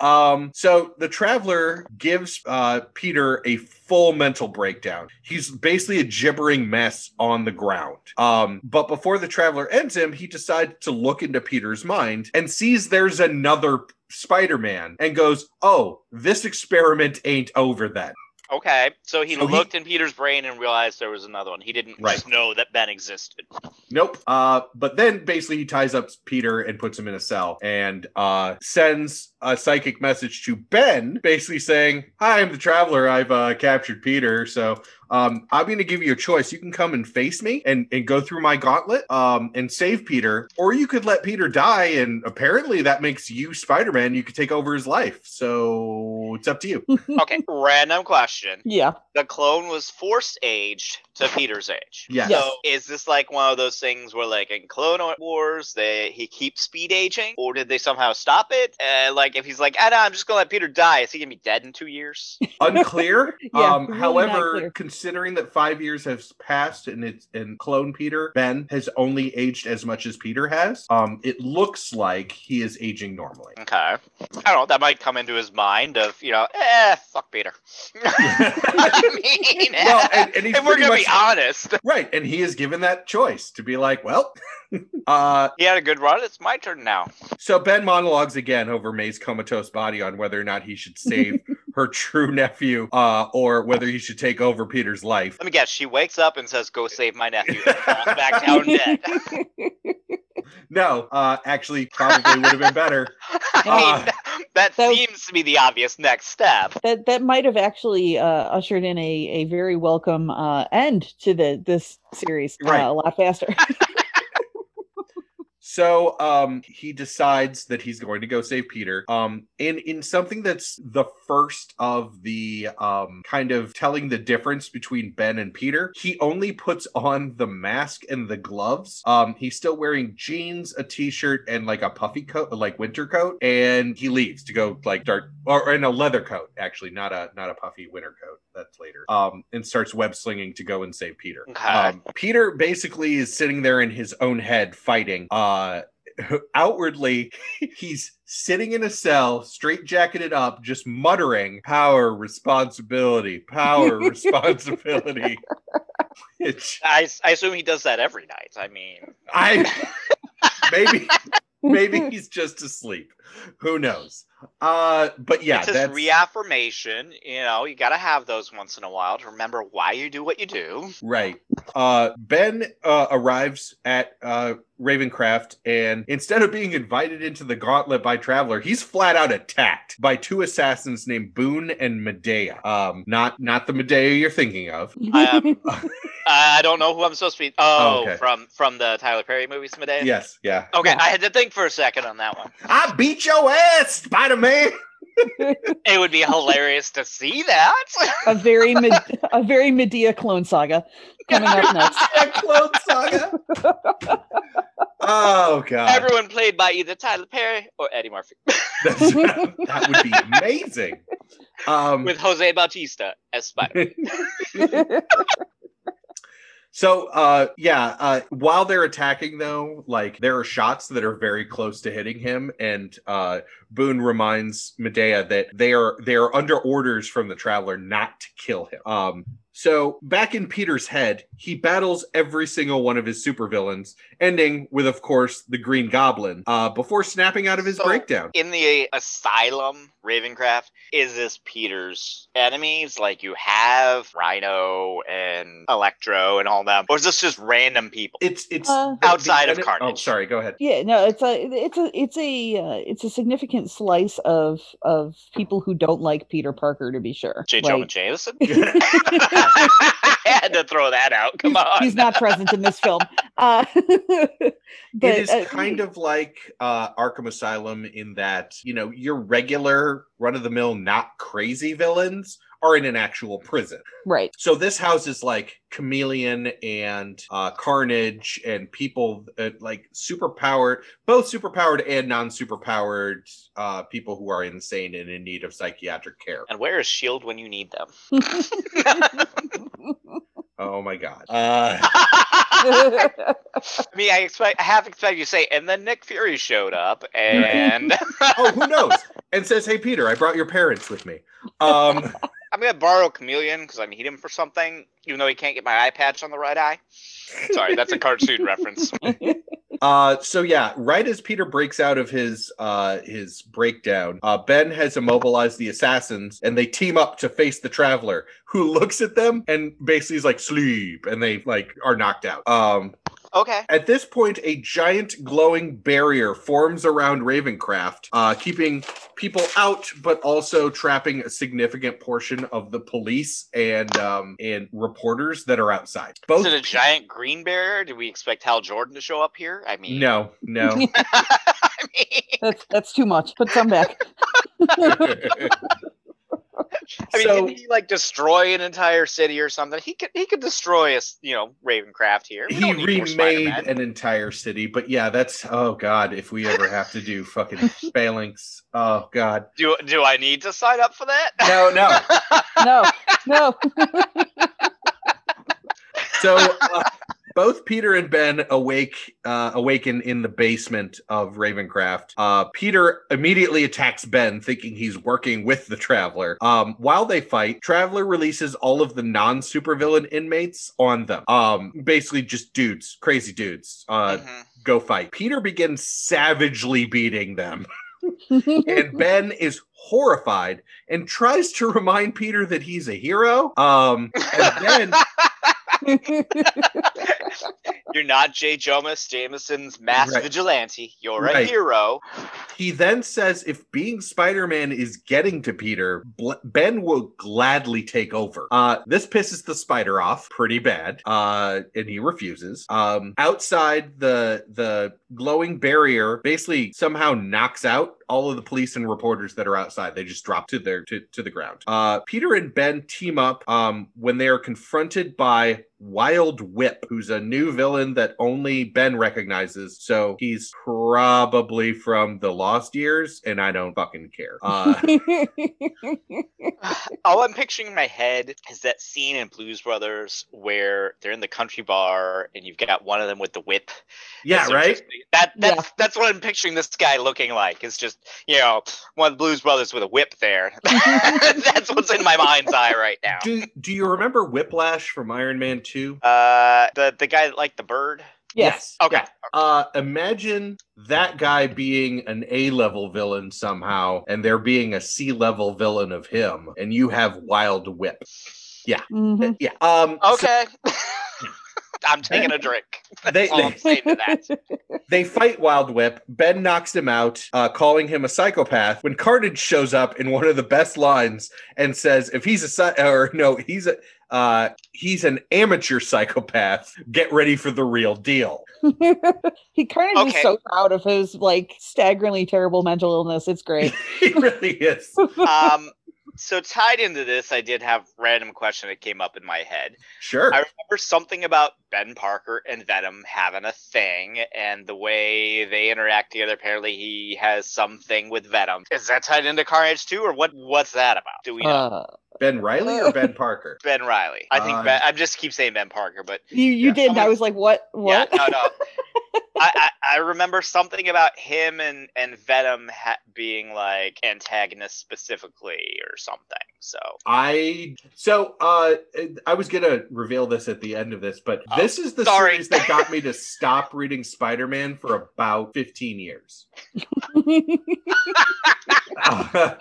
Um, so the traveler gives uh Peter a full mental breakdown. He's basically a gibbering mess on the ground. Um, but before the traveler ends him, he decides to look into Peter's mind and sees there's another Spider-Man and goes, "Oh, this experiment ain't over then." Okay, so he So he- looked in Peter's brain and realized there was another one. He didn't Right. just know that Ben existed. Nope. Uh, but then basically he ties up Peter and puts him in a cell and uh, sends a psychic message to Ben, basically saying, "Hi, I'm the Traveler. I've uh, captured Peter, so um, I'm going to give you a choice. You can come and face me and, and go through my gauntlet um, and save Peter, or you could let Peter die. And apparently, that makes you Spider Man. You could take over his life. So it's up to you. okay, random question. yeah. The clone was force aged to Peter's age. Yes. Yes. So is this like one of those things where, like in Clone Wars, they he keeps speed aging, or did they somehow stop it? Uh, like if he's like, ah, no, I'm just gonna let Peter die, is he gonna be dead in two years? Unclear. Yeah, um, really however, considering that five years has passed and it's and clone Peter, Ben has only aged as much as Peter has. Um, it looks like he is aging normally. Okay, I don't know. That might come into his mind of you know, eh, fuck Peter. I mean, well, and, and he's if we're pretty gonna much be honest, right, and he is given that choice to be like, well, uh, he had a good run. It's my turn now. so Ben monologues again over May's comatose body on whether or not he should save her true nephew, uh, or whether he should take over Peter's life. Let me guess. She wakes up and says, "Go save my nephew." back down dead. No, uh, actually, probably would have been better. I mean, that That- seems to be the obvious next step. that that might have actually uh, ushered in a, a very welcome uh, end to the this series Right. uh, a lot faster. So um he decides that he's going to go save Peter. Um and in something that's the first of the um kind of telling the difference between Ben and Peter, he only puts on the mask and the gloves. Um he's still wearing jeans, a t-shirt and like a puffy coat, like winter coat and he leaves to go like start or in a leather coat actually, not a not a puffy winter coat. That's later. Um and starts web slinging to go and save Peter. Okay. Um, Peter basically is sitting there in his own head fighting. Uh, outwardly, he's sitting in a cell, straight jacketed up, just muttering, "Power, responsibility, power, responsibility." Which I, I assume he does that every night. I mean, I maybe maybe he's just asleep. Who knows? Uh, but yeah, it's that's reaffirmation. You know, you got to have those once in a while to remember why you do what you do. Right. Uh, ben uh, arrives at uh, Ravencroft, and instead of being invited into the gauntlet by Traveler, he's flat out attacked by two assassins named Boone and Medea. Um, not not the Medea you're thinking of. Um, I don't know who I'm supposed to be. Oh, okay. from from the Tyler Perry movies, Medea. Yes, yeah. Okay, I had to think for a second on that one. I beat your ass, Spider Man. It would be hilarious to see that. a very Med- a very Medea clone saga coming up next. Clone Saga. Oh god, Everyone played by either Tyler Perry or Eddie Murphy, That's, that would be amazing. Um, with Jose Bautista as Spider. So uh yeah, uh while they're attacking though, like there are shots that are very close to hitting him and uh Boone reminds Medea that they are they are under orders from the traveler not to kill him. Um so back in Peter's head, he battles every single one of his supervillains, ending with of course the Green Goblin, uh before snapping out of his So- breakdown. In the asylum, Ravencroft, is this Peter's enemies? Like you have Rhino and Electro and all them, or is this just random people? It's it's Uh, Outside of the- Oh, sorry, go ahead. yeah, no, it's a it's a it's a uh, it's a significant slice of of people who don't like Peter Parker to be sure. J. Like, Jonah Jameson. I had to throw that out. Come he's, on. he's not present in this film. Uh, but, it is uh, kind of like uh, Arkham Asylum in that you know your regular run of the mill, not crazy villains are in an actual prison. right. So this house is like Chameleon and uh, Carnage and people uh, like super powered, both super powered and non super powered uh, people who are insane and in need of psychiatric care. And where is Shield when you need them? Oh my god. Uh, I mean, I expect, I have expected you to say, and then Nick Fury showed up, and oh, who knows? And says, "Hey Peter, I brought your parents with me." Um, I'm gonna borrow Chameleon because I need him for something, even though he can't get my eye patch on the right eye. Sorry, that's a cartoon reference. Uh, so yeah, right as Peter breaks out of his uh his breakdown, uh, Ben has immobilized the assassins, and they team up to face the Traveler, who looks at them and basically is like sleep, and they like are knocked out. Um, Okay. At this point, a giant glowing barrier forms around Ravencroft, uh, keeping people out, but also trapping a significant portion of the police and um, and reporters that are outside. Both Is it a giant green barrier? Do we expect Hal Jordan to show up here? I mean, no, no. I mean, that's that's too much. Put some back. I mean, So- can he like destroy an entire city or something? He could. He could destroy us. You know, Ravencroft here. We he don't need more remade an entire city, but yeah, that's oh god, if we ever have to do fucking phalanx, oh god. Do Do I need to sign up for that? No, no. No, no. So uh, both Peter and Ben awake, uh, awaken in the basement of Ravencroft. Uh, Peter immediately attacks Ben, thinking he's working with the Traveler. Um, while they fight, Traveler releases all of the non-supervillain inmates on them. Um, basically just dudes, crazy dudes. Uh, Mhm. go fight. Peter begins savagely beating them, and Ben is horrified and tries to remind Peter that he's a hero. Um, and then. You're not Jay Jomas Jameson's mass Right. vigilante. You're a hero. He then says if being Spider Man is getting to Peter, Bl- Ben will gladly take over. Uh, this pisses the spider off pretty bad, uh, and he refuses. Um, outside, the the glowing barrier basically somehow knocks out all of the police and reporters that are outside. They just drop to their to, to the ground. Uh, Peter and Ben team up um, when they are confronted by Wild Whip, who's a new villain that only Ben recognizes. So he's probably from the Lost Years, and I don't fucking care. Uh, All I'm picturing in my head is that scene in Blues Brothers where they're in the country bar and you've got one of them with the whip. yeah, right. just- that that's Yeah. that's what I'm picturing this guy looking like. It's just you know one of the Blues Brothers with a whip there. that's what's in my mind's eye right now. Do Do you remember Whiplash from Iron Man Two? Uh, the the guy that liked the bird. yes. Okay. Yeah. Uh, imagine that guy being an A level villain somehow, and there being a C level villain of him, and you have Wild Whip. Mhm. Yeah. Um. so Okay. I'm taking a drink. they, all they I'm saying to that. they fight Wild Whip. Ben knocks him out, uh, calling him a psychopath. When Carnage shows up in one of the best lines and says, "If he's a psy- or no, he's a." Uh, he's an amateur psychopath. Get ready for the real deal. he kind of Okay. is so proud of his like staggeringly terrible mental illness. It's great. he really is. Um, so tied into this, I did have random question that came up in my head. Sure. I remember something about Ben Parker and Venom having a thing, and the way they interact together. Apparently, he has something with Venom. Is that tied into Carnage too, or what? What's that about? Do we know? Uh, Ben Riley or Ben Parker? ben Riley. I think uh, ben, I just keep saying Ben Parker, but you you Yeah. did, and I was like, what? What? yeah, no, no. I, I I remember something about him and and Venom ha- being like antagonists specifically or something. So I so uh I was gonna reveal this at the end of this, but Oh, this is the sorry. series that got me to stop reading Spider-Man for about 15 years.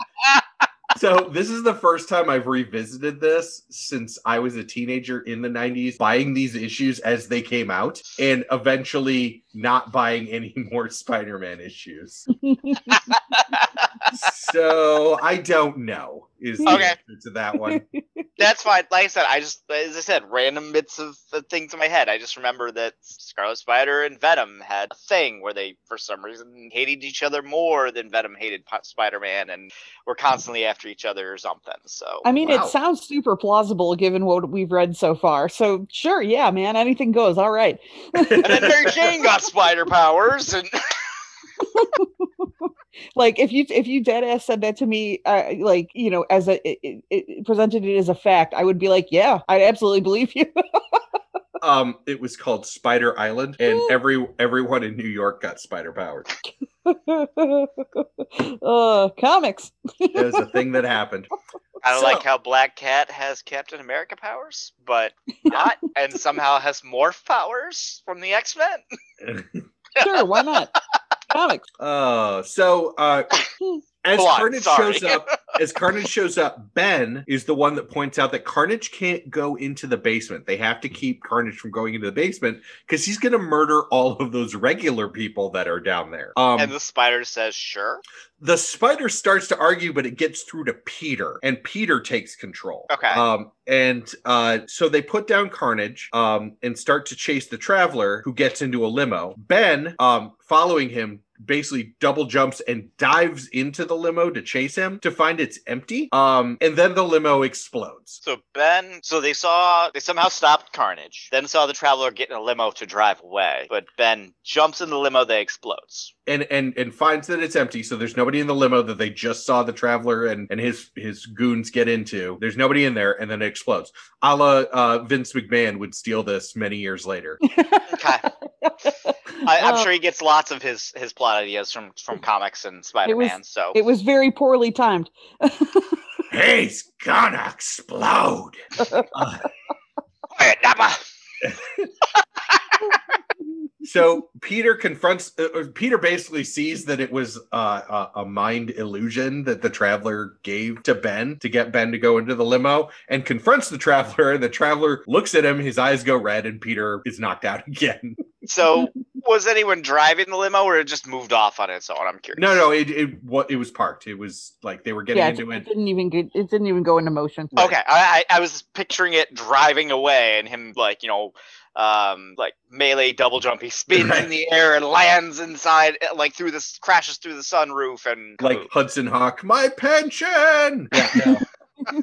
so this is the first time I've revisited this since I was a teenager in the 90s, buying these issues as they came out, and eventually not buying any more Spider-Man issues. So I don't know is the Okay. answer to that one. that's fine. Like I said, I just as I said, random bits of, of things in my head. I just remember that Scarlet Spider and Venom had a thing where they, for some reason, hated each other more than Venom hated Spider Man, and were constantly after each other or something. So I mean, Wow. it sounds super plausible given what we've read so far. So sure, yeah, man, anything goes. All right. and then Mary Jane got spider powers, and like if you if you dead ass said that to me, uh, like you know, as a it, it, it presented it as a fact, I would be like, yeah, I absolutely believe you. Um, it was called Spider Island, and every everyone in New York got spider powers. uh, comics. It was a thing that happened. I don't So- like how Black Cat has Captain America powers, but not, and somehow has morph powers from the X Men. Sure, why not? Comics. Uh, so uh, as on, Carnage sorry. shows up, as Carnage shows up, Ben is the one that points out that Carnage can't go into the basement. They have to keep Carnage from going into the basement because he's going to murder all of those regular people that are down there. Um, and the spider says, "Sure." the spider starts to argue, but it gets through to Peter, and Peter takes control. Okay. Um, and uh, so they put down Carnage um, and start to chase the traveler who gets into a limo. Ben, um, following him, basically double jumps and dives into the limo to chase him to find it's empty. Um, and then the limo explodes. So Ben, so they saw they somehow stopped Carnage, then saw the traveler get in a limo to drive away. But Ben jumps in the limo, that explodes. and and and finds that it's empty so there's nobody in the limo that they just saw the traveler and and his his goons get into there's nobody in there and then it explodes a la uh, vince mcmahon would steal this many years later Okay. I, I'm Uh, sure he gets lots of his his plot ideas from from comics and Spider-Man. so It was very poorly timed. he's gonna explode Uh, Quiet, Nappa! so peter confronts uh, uh, peter basically sees that it was uh, a, a mind illusion that the traveler gave to ben to get ben to go into the limo and confronts the traveler and the traveler looks at him his eyes go red and peter is knocked out again So was anyone driving the limo, or it just moved off on its own? I'm curious. no no it, it what it was parked it was like they were getting yeah, it, into it didn't even get, it didn't even go into motion. Okay, I, I I was picturing it driving away and him like you know, um, like melee double jump. He spins Right. in the air and lands inside, uh, like through this crashes through the sunroof and like hudson hawk my pension yeah no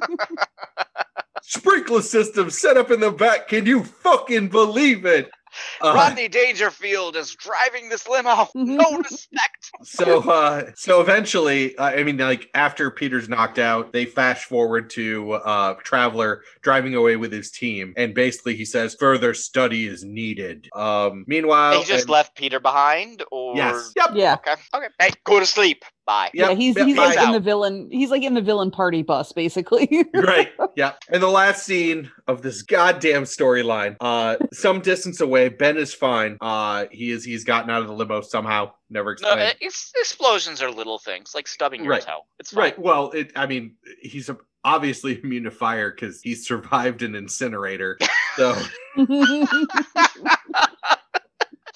sprinkler system set up in the back can you fucking believe it Uh, Rodney Dangerfield is driving this limo. No respect. so uh so eventually uh, i mean like after peter's knocked out they flash forward to uh traveler driving away with his team and basically he says further study is needed um meanwhile he just and- left Peter behind, or yes yep Yeah. Okay, okay. Hey, go to sleep. Bye. Yep, yeah, he's yep, he's bye. like in the villain. He's like in the villain party bus, basically. right yeah and the last scene of this goddamn storyline uh some distance away ben is fine uh he is he's gotten out of the limo somehow never explained uh, it's, explosions are little things like stubbing your Right. toe. It's fine. right well it i mean he's obviously immune to fire because he survived an incinerator so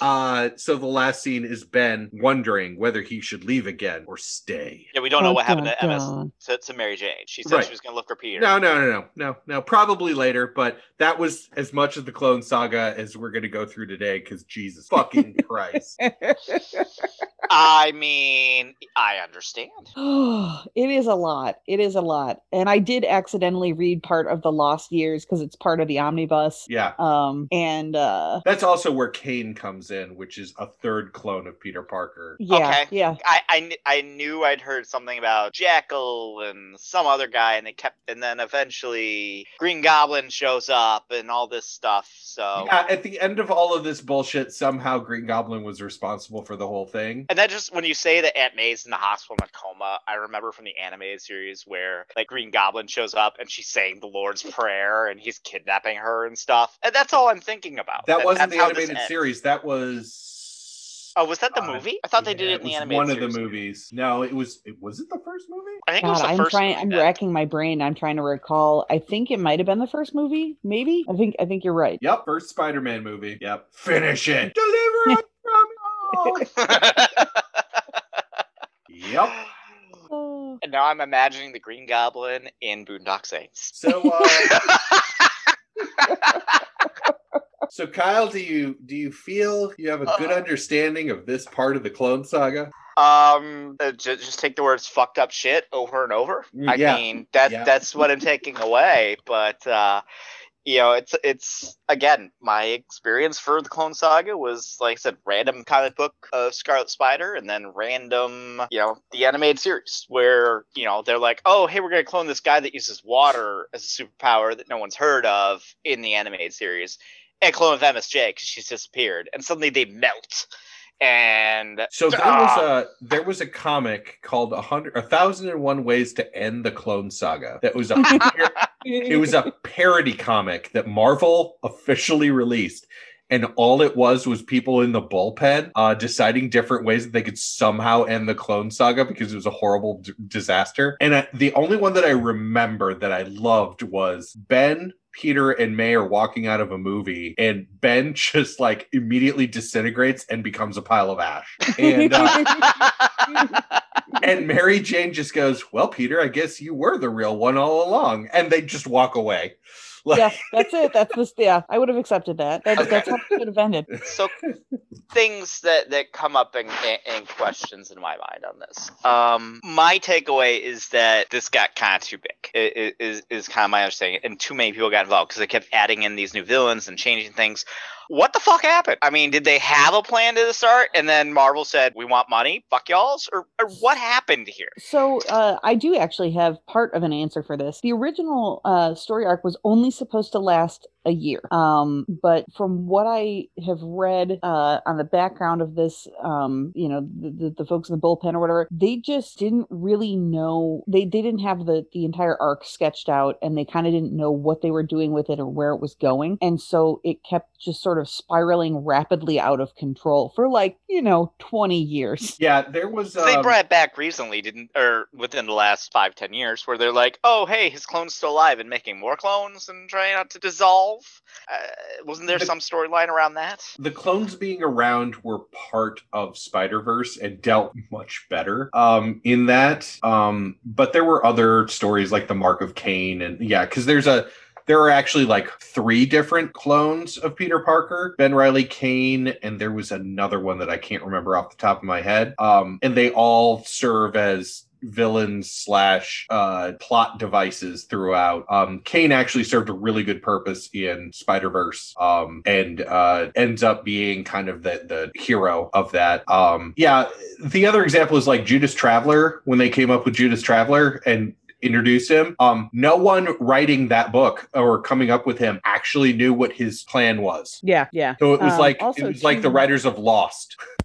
uh so the last scene is ben wondering whether he should leave again or stay Yeah, we don't know what happened to Dun, Emma to, to Mary Jane. She said Right. she was going to look for Peter. no no no no no no probably later but that was as much of the clone saga as we're gonna go through today because jesus fucking christ. I mean, I understand. it is a lot. It is a lot. And I did accidentally read part of the Lost Years because it's part of the omnibus. yeah Um and uh That's also where Kaine comes in, which is a third clone of Peter Parker. yeah, Okay. yeah. I, I, I knew I'd heard something about Jackal and some other guy, and they kept, and then eventually Green Goblin shows up and all this stuff. So, Yeah, at the end of all of this bullshit, somehow Green Goblin was responsible for the whole thing. and then just when you say that Aunt May's in the hospital in a coma, I remember from the animated series where like Green Goblin shows up and she's saying the Lord's Prayer and he's kidnapping her and stuff, and that's all I'm thinking about. That wasn't the animated series. That was. Oh, was that the uh, movie? I thought they did yeah, it in the was animated One series. of the movies. No, it was. It was it the first movie? I think it was God, the I'm first trying movie I'm then. racking my brain. I'm trying to recall. I think it might have been the first movie, maybe. I think I think you're right. Yep, first Spider-Man movie. Yep, finish it. Deliver us from all. Yep. And now I'm imagining the Green Goblin in Boondock Saints. So, uh, so Kyle, do you do you feel you have a good Uh. understanding of this part of the Clone Saga? Um, uh, ju- just take the words "fucked up shit" over and over. Mm, I yeah, mean, that yeah. that's what I'm taking away. But uh, you know, it's it's again, my experience for the Clone Saga was like I said, random comic book of Scarlet Spider, and then random, you know, the animated series where you know they're like, oh, hey, we're gonna clone this guy that uses water as a superpower that no one's heard of in the animated series, and clone of MSJ because she's disappeared, and suddenly they melt. And So there Ah. was a there was a comic called a hundred a thousand and one ways to end the Clone Saga. That was a it was a parody comic that Marvel officially released, and all it was was people in the bullpen uh, deciding different ways that they could somehow end the Clone Saga because it was a horrible d- disaster. And I, the only one that I remember that I loved was Ben. Peter and May are walking out of a movie, and Ben just like immediately disintegrates and becomes a pile of ash. And uh, and Mary Jane just goes, "Well, Peter, I guess you were the real one all along," and they just walk away. Like, yeah, that's it. That's the yeah. I would have accepted that. That's, Okay. that's how it could have ended. so things that that come up in, in, in questions in my mind on this um my takeaway is that this got kind of too big i- i- is is kind of my understanding and too many people got involved because they kept adding in these new villains and changing things what the fuck happened? I mean did they have a plan to the start and then marvel said we want money. Fuck y'all's or, or what happened here? So uh, I do actually have part of an answer for this. The original uh, story arc was only supposed to last a year, um, but from what I have read uh, on the background of this, um, you know, the, the, the folks in the bullpen or whatever, they just didn't really know. They they didn't have the the entire arc sketched out, and they kind of didn't know what they were doing with it or where it was going, and so it kept just sort of spiraling rapidly out of control for like you know twenty years. yeah, there was. they um, brought it back recently didn't or within the last five ten years where they're like oh hey his clone's still alive and making more clones and trying not to dissolve uh, wasn't there The- some storyline around that the clones being around were part of Spider Verse and dealt much better um, in that. Um, but there were other stories like the Mark of Kaine, and yeah, because there's a there are actually like three different clones of Peter Parker, Ben Riley Kaine, and there was another one that I can't remember off the top of my head. Um, and they all serve as villains slash uh plot devices throughout. Um kaine actually served a really good purpose in spider-verse um and uh ends up being kind of the the hero of that. Um yeah the other example is like judas traveler when they came up with judas traveler and introduced him. Um no one writing that book or coming up with him actually knew what his plan was. Yeah, yeah. so it was Um, like it was like the writers of lost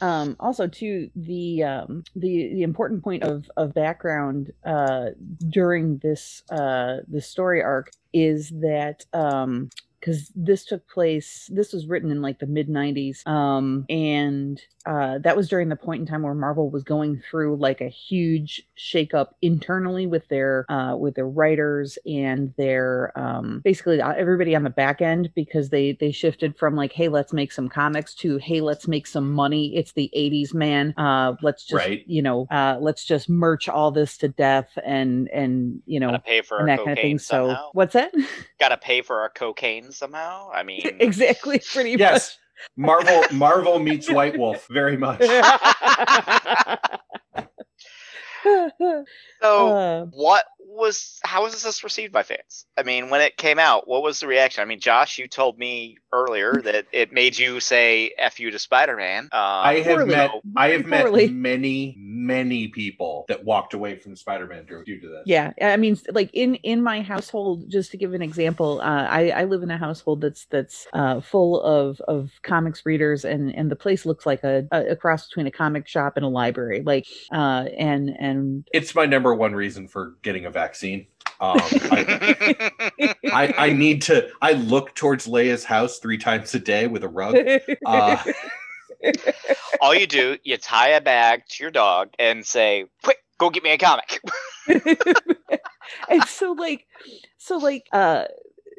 um also to the um the the important point of of background uh during this uh the story arc is that um because this took place this was written in like the mid 90s um and uh that was during the point in time where marvel was going through like a huge shakeup internally with their uh with their writers and their um basically uh, everybody on the back end because they they shifted from like hey let's make some comics to hey let's make some money. It's the 80s man. Uh let's just Right. you know uh let's just merch all this to death and and you know pay for and our that cocaine kind of thing so what's that? Gotta pay for our cocaine somehow? I mean exactly pretty yes. marvel marvel meets white wolf very much much. So Uh, what was how was this received by fans i mean when it came out what was the reaction i mean josh you told me earlier that it made you say f you to spider-man um, I have Poorly. met I have met many many people that walked away from Spider-Man due due to this. yeah i mean like in in my household just to give an example uh i i live in a household that's that's uh full of of comics readers and and the place looks like a, a, a cross between a comic shop and a library like uh and and It's my number one reason for getting a vaccine. Um, I, I, I need to. I look towards Leia's house three times a day with a rug. Uh, all you do you tie a bag to your dog and say quick go get me a comic and so like so like uh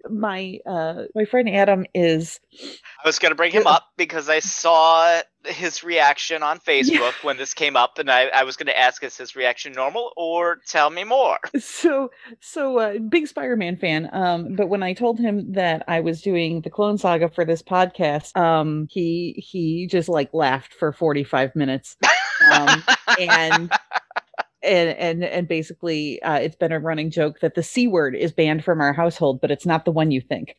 my uh my friend adam is i was going to bring him up because i saw his reaction on facebook when this came up and i, I was going to ask is his reaction normal or tell me more? So so uh, big spider-man fan um but when i told him that i was doing the clone saga for this podcast um he he just like laughed for 45 minutes. Um and and and and basically uh, it's been a running joke that the c word is banned from our household but it's not the one you think.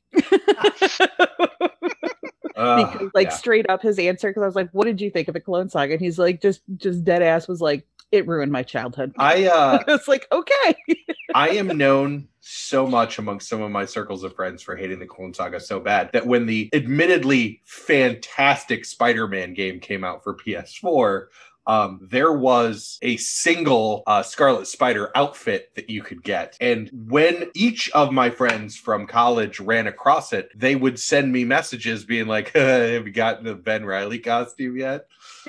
Uh, because like yeah. straight up his answer because i was like what did you think of the clone saga? And he's like just just dead ass was like it ruined my childhood. I uh, it's like okay. I am known so much amongst some of my circles of friends for hating the Clone Saga so bad that when the admittedly fantastic Spider-Man game came out for PS4, um, there was a single uh, Scarlet Spider outfit that you could get. And when each of my friends from college ran across it, they would send me messages being like, Have you gotten the Ben Riley costume yet?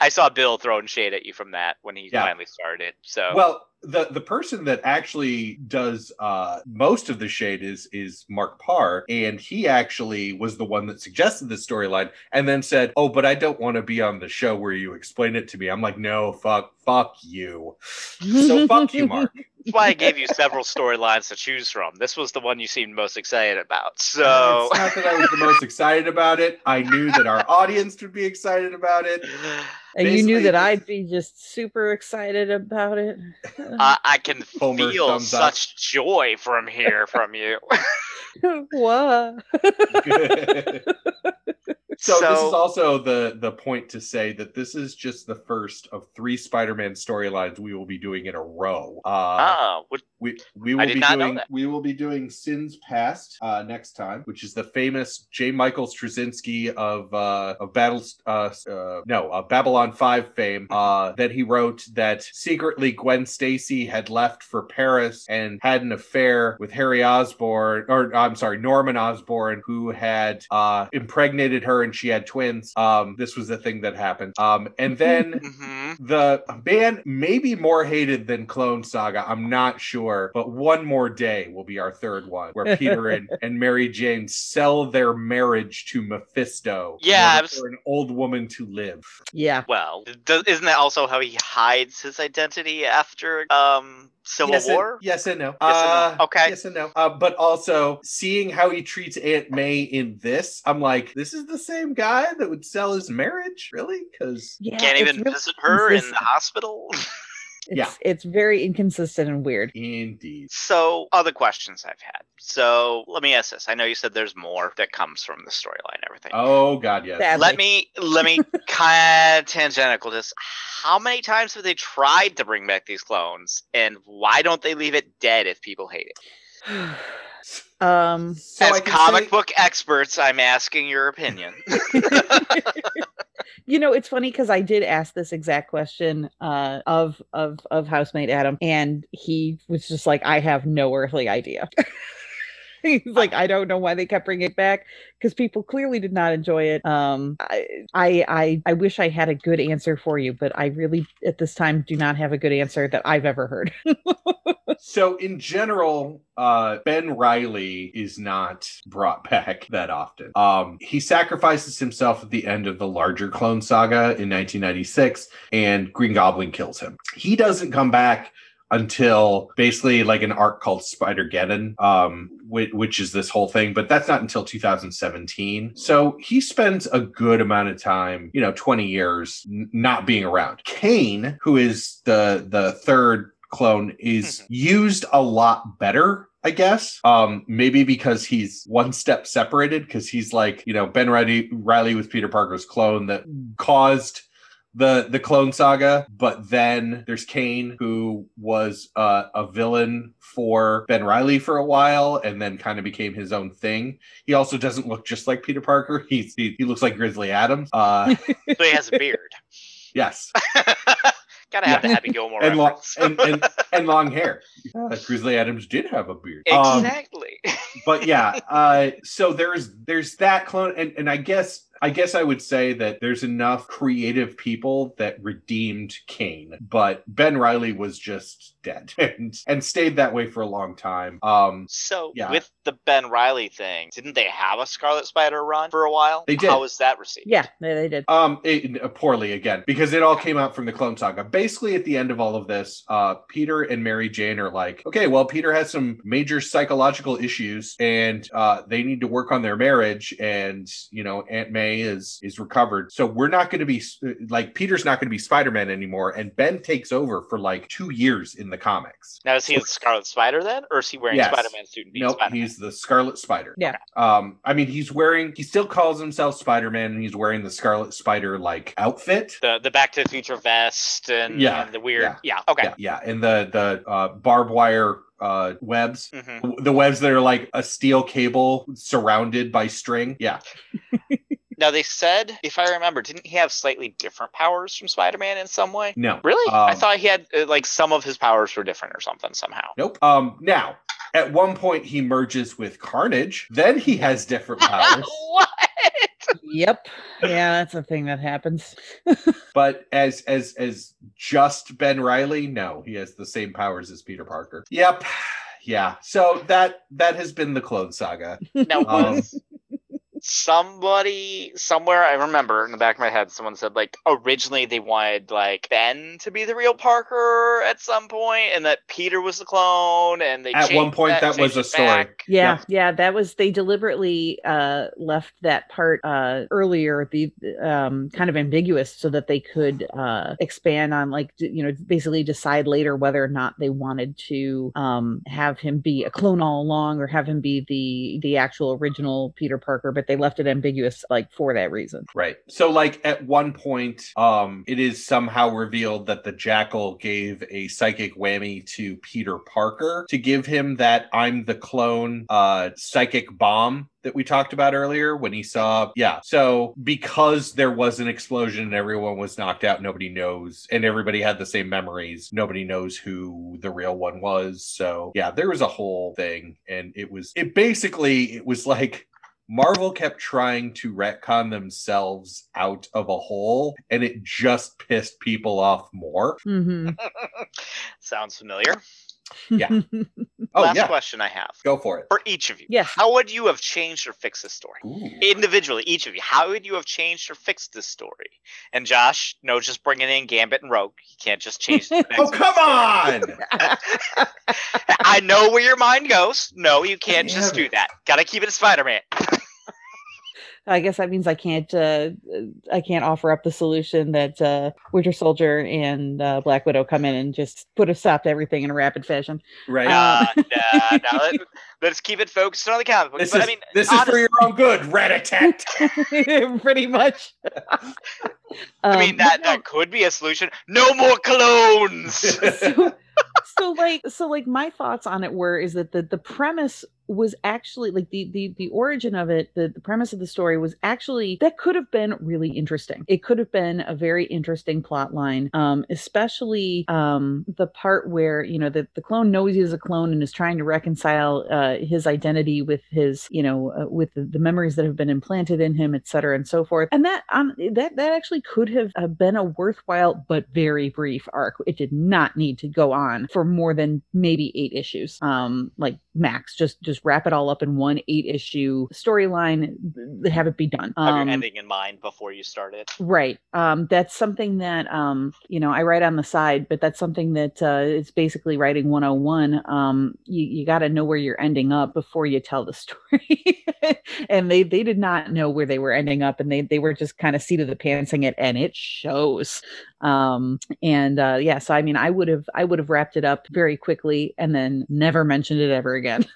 I saw Bill throwing shade at you from that when he Yeah. finally started. So Well, the the person that actually does uh most of the shade is is Mark Parr, and he actually was the one that suggested the storyline and then said, "Oh, but I don't want to be on the show where you explain it to me." I'm like, "No, fuck, fuck you." So fuck you, Mark. that's why I gave you several storylines to choose from. This was the one you seemed most excited about. So it's not that I was the most excited about it. I knew that our audience would be excited about it. and you knew that I'd be just super excited about it. I, I can Homer feel thumbs up. such joy from here from you. what? So, this is also the the point to say that this is just the first of three Spider-Man storylines we will be doing in a row. Uh, oh, would- we we will be doing we will be doing Sins Past uh, next time, which is the famous J. Michael Straczynski of uh, of battles uh, uh, no uh, Babylon Five fame uh, that he wrote that secretly Gwen Stacy had left for Paris and had an affair with Harry Osborn or I'm sorry Norman Osborn who had uh, impregnated her and she had twins. Um, this was the thing that happened. Um, and then mhm. the band may be more hated than Clone Saga. I'm not sure, but one more day will be our third one, where Peter and, and Mary Jane sell their marriage to Mephisto. Yeah, I was- for an old woman to live. yeah. well, does, isn't that also how he hides his identity after um Civil yes War? And, yes and no. Yes and no. Uh, Okay. Yes and no. Uh, but also seeing how he treats Aunt May in this, I'm like, this is the same guy that would sell his marriage, really? Because Yeah, Can't even really visit her in the hospital. It's, Yeah. it's very inconsistent and weird. indeed. so, other questions I've had. So, let me ask this. I know you said there's more that comes from the storyline and everything. Oh God, yes. Sadly. let me let me kind of tangential this. How many times have they tried to bring back these clones, and why don't they leave it dead if people hate it? um, So As comic say- book experts, I'm asking your opinion. you know, it's funny because I did ask this exact question uh, of of of housemate Adam, and he was just like, "I have no earthly idea." He's like, "I don't know why they kept bringing it back because people clearly did not enjoy it." Um, I, I I I wish I had a good answer for you, but I really at this time do not have a good answer that I've ever heard. So in general, uh, Ben Riley is not brought back that often. Um, he sacrifices himself at the end of the larger Clone Saga in 1996, and Green Goblin kills him. He doesn't come back until basically like an arc called Spider-Geddon, um, which, which is this whole thing, but that's not until 2017. So he spends a good amount of time, you know, 20 years n- not being around. Kaine, who is the the third clone, is used a lot better. I guess. Um, maybe because he's one step separated, because he's like, you know, Ben Riley Riley was Peter Parker's clone that caused the the clone saga but then there's kaine who was uh, a villain for ben riley for a while and then kind of became his own thing he also doesn't look just like peter parker he's he, he looks like grizzly adams uh so he has a beard. yes Gotta have Yeah. the Happy Gilmore and, long, and, and and long hair Uh, grizzly adams did have a beard Um, exactly. but yeah uh so there's there's that clone and and i guess i guess i would say that there's enough creative people that redeemed kaine but ben riley was just dead and and stayed that way for a long time um so Yeah. with the Ben Riley thing, didn't they have a Scarlet Spider run for a while? They did. How was that received? yeah, they, they did. Um, it, uh, poorly again because it all came out from the Clone Saga. Basically, at the end of all of this, uh, Peter and Mary Jane are like, okay, well, Peter has some major psychological issues, and uh, they need to work on their marriage. And you know, Aunt May is is recovered, so we're not going to be like Peter's not going to be Spider Man anymore, and Ben takes over for like two years in the comics. Now is he the Scarlet Spider then, or is he wearing Yes. Spider-Man suit and being Nope, he's the Scarlet Spider. Yeah. Um, I mean, he's wearing, he still calls himself Spider Man, and he's wearing the Scarlet Spider like outfit. the the Back to the Future vest and, Yeah, and the weird. yeah. Yeah. okay. Yeah, yeah, and the the uh, barbed wire uh, webs, hmm the webs that are like a steel cable surrounded by string. Yeah, Now they said, if I remember, didn't he have slightly different powers from Spider-Man in some way? No. Really? I Um, thought he had uh, like some of his powers were different or something somehow. Nope. Um. Now, at one point, he merges with Carnage. Then he has different powers. what? Yep. Yeah, that's a thing that happens. but as as as just Ben Riley, no, he has the same powers as Peter Parker. Yep. Yeah. So that that has been the Clone Saga. Now Um, was somebody somewhere I remember in the back of my head someone said like originally they wanted like Ben to be the real Parker at some point and that Peter was the clone and they At one point, that was a story. back. Yeah, Yep. yeah, that was they deliberately uh left that part uh earlier the um kind of ambiguous so that they could uh expand on like you know basically decide later whether or not they wanted to um have him be a clone all along or have him be the the actual original Peter Parker but they left it ambiguous like for that reason. Right. So like at one point, um, it is somehow revealed that the jackal gave a psychic whammy to Peter Parker to give him that I'm the clone uh psychic bomb that we talked about earlier when he saw yeah so because there was an explosion and everyone was knocked out nobody knows and everybody had the same memories nobody knows who the real one was so yeah there was a whole thing and it was it basically it was like Marvel kept trying to retcon themselves out of a hole, and it just pissed people off more. hmm Sounds familiar. Yeah. Oh Last yeah, question I have go for it. for each of you. Yes. How would you have changed or fixed this story? Ooh. Individually, each of you, how would you have changed or fixed this story? And Josh, no, just bringing in Gambit and Rogue. You can't just change. the Oh come on! I know where your mind goes. No, you can't just Damn do that. Gotta keep it Spider Man. I guess that means I can't uh, I can't offer up the solution that uh, Winter Soldier and uh, Black Widow come in and just put a stop to everything in a rapid fashion. Right. Uh, Nah, nah, nah, let, us keep it focused on the comic books. this But is I mean, this is for your own good. Rat a tat. tat. Pretty much. I mean Um, that that could be a solution. No more clones. so, so like so like my thoughts on it were is that the the premise was actually like the the the origin of it the, the premise of the story was actually that could have been really interesting. It could have been a very interesting plot line um especially um the part where you know the, the clone knows he's a clone and is trying to reconcile uh his identity with his you know uh, with the, the memories that have been implanted in him et cetera and so forth. And that um that that actually could have uh, been a worthwhile but very brief arc. It did not need to go on for more than maybe eight issues um like max just just wrap it all up in one eight issue storyline have it be done Have um your ending in mind before you start it. Right. Um, that's something that um, you know I write on the side, but that's something that uh, it's basically writing 101. Um, you you got to know where you're ending up before you tell the story. and they they did not know where they were ending up, and they they were just kind of seat of the pantsing it, and it shows. Um, and uh, yeah, so I mean, I would have I would have wrapped it up very quickly and then never mentioned it ever again.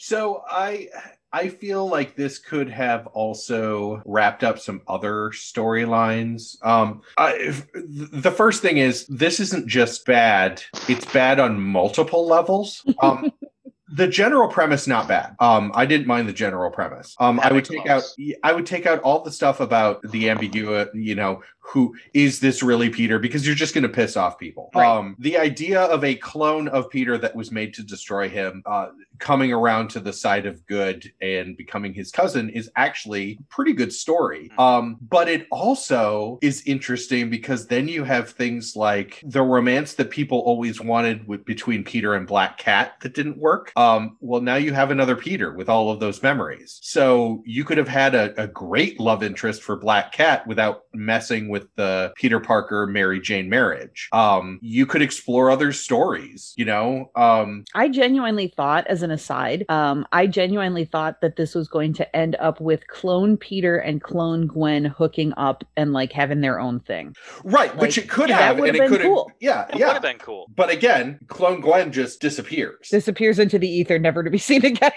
So I I feel like this could have also wrapped up some other storylines. Um, I, the first thing is this isn't just bad; it's bad on multiple levels. Um, the general premise not bad. Um, I didn't mind the general premise. Um, I would take out. I would take out all the stuff about the ambiguity. You know, who is this really Peter? Because you're just going to piss off people. Right. Um, the idea of a clone of Peter that was made to destroy him, uh, coming around to the side of good and becoming his cousin is actually a pretty good story. Um, but it also is interesting because then you have things like the romance that people always wanted with between Peter and Black Cat that didn't work. Um, well, now you have another Peter with all of those memories. So you could have had a, a great love interest for Black Cat without messing with the Peter Parker Mary Jane marriage. Um, you could explore other stories, you know. Um, I genuinely thought, as an aside, um, I genuinely thought that this was going to end up with clone Peter and clone Gwen hooking up and like having their own thing. right, which it could that have, would've and it been could cool. Yeah, It would yeah. have been cool. But again, Clone Gwen just disappears. Disappears into the ether, never to be seen again.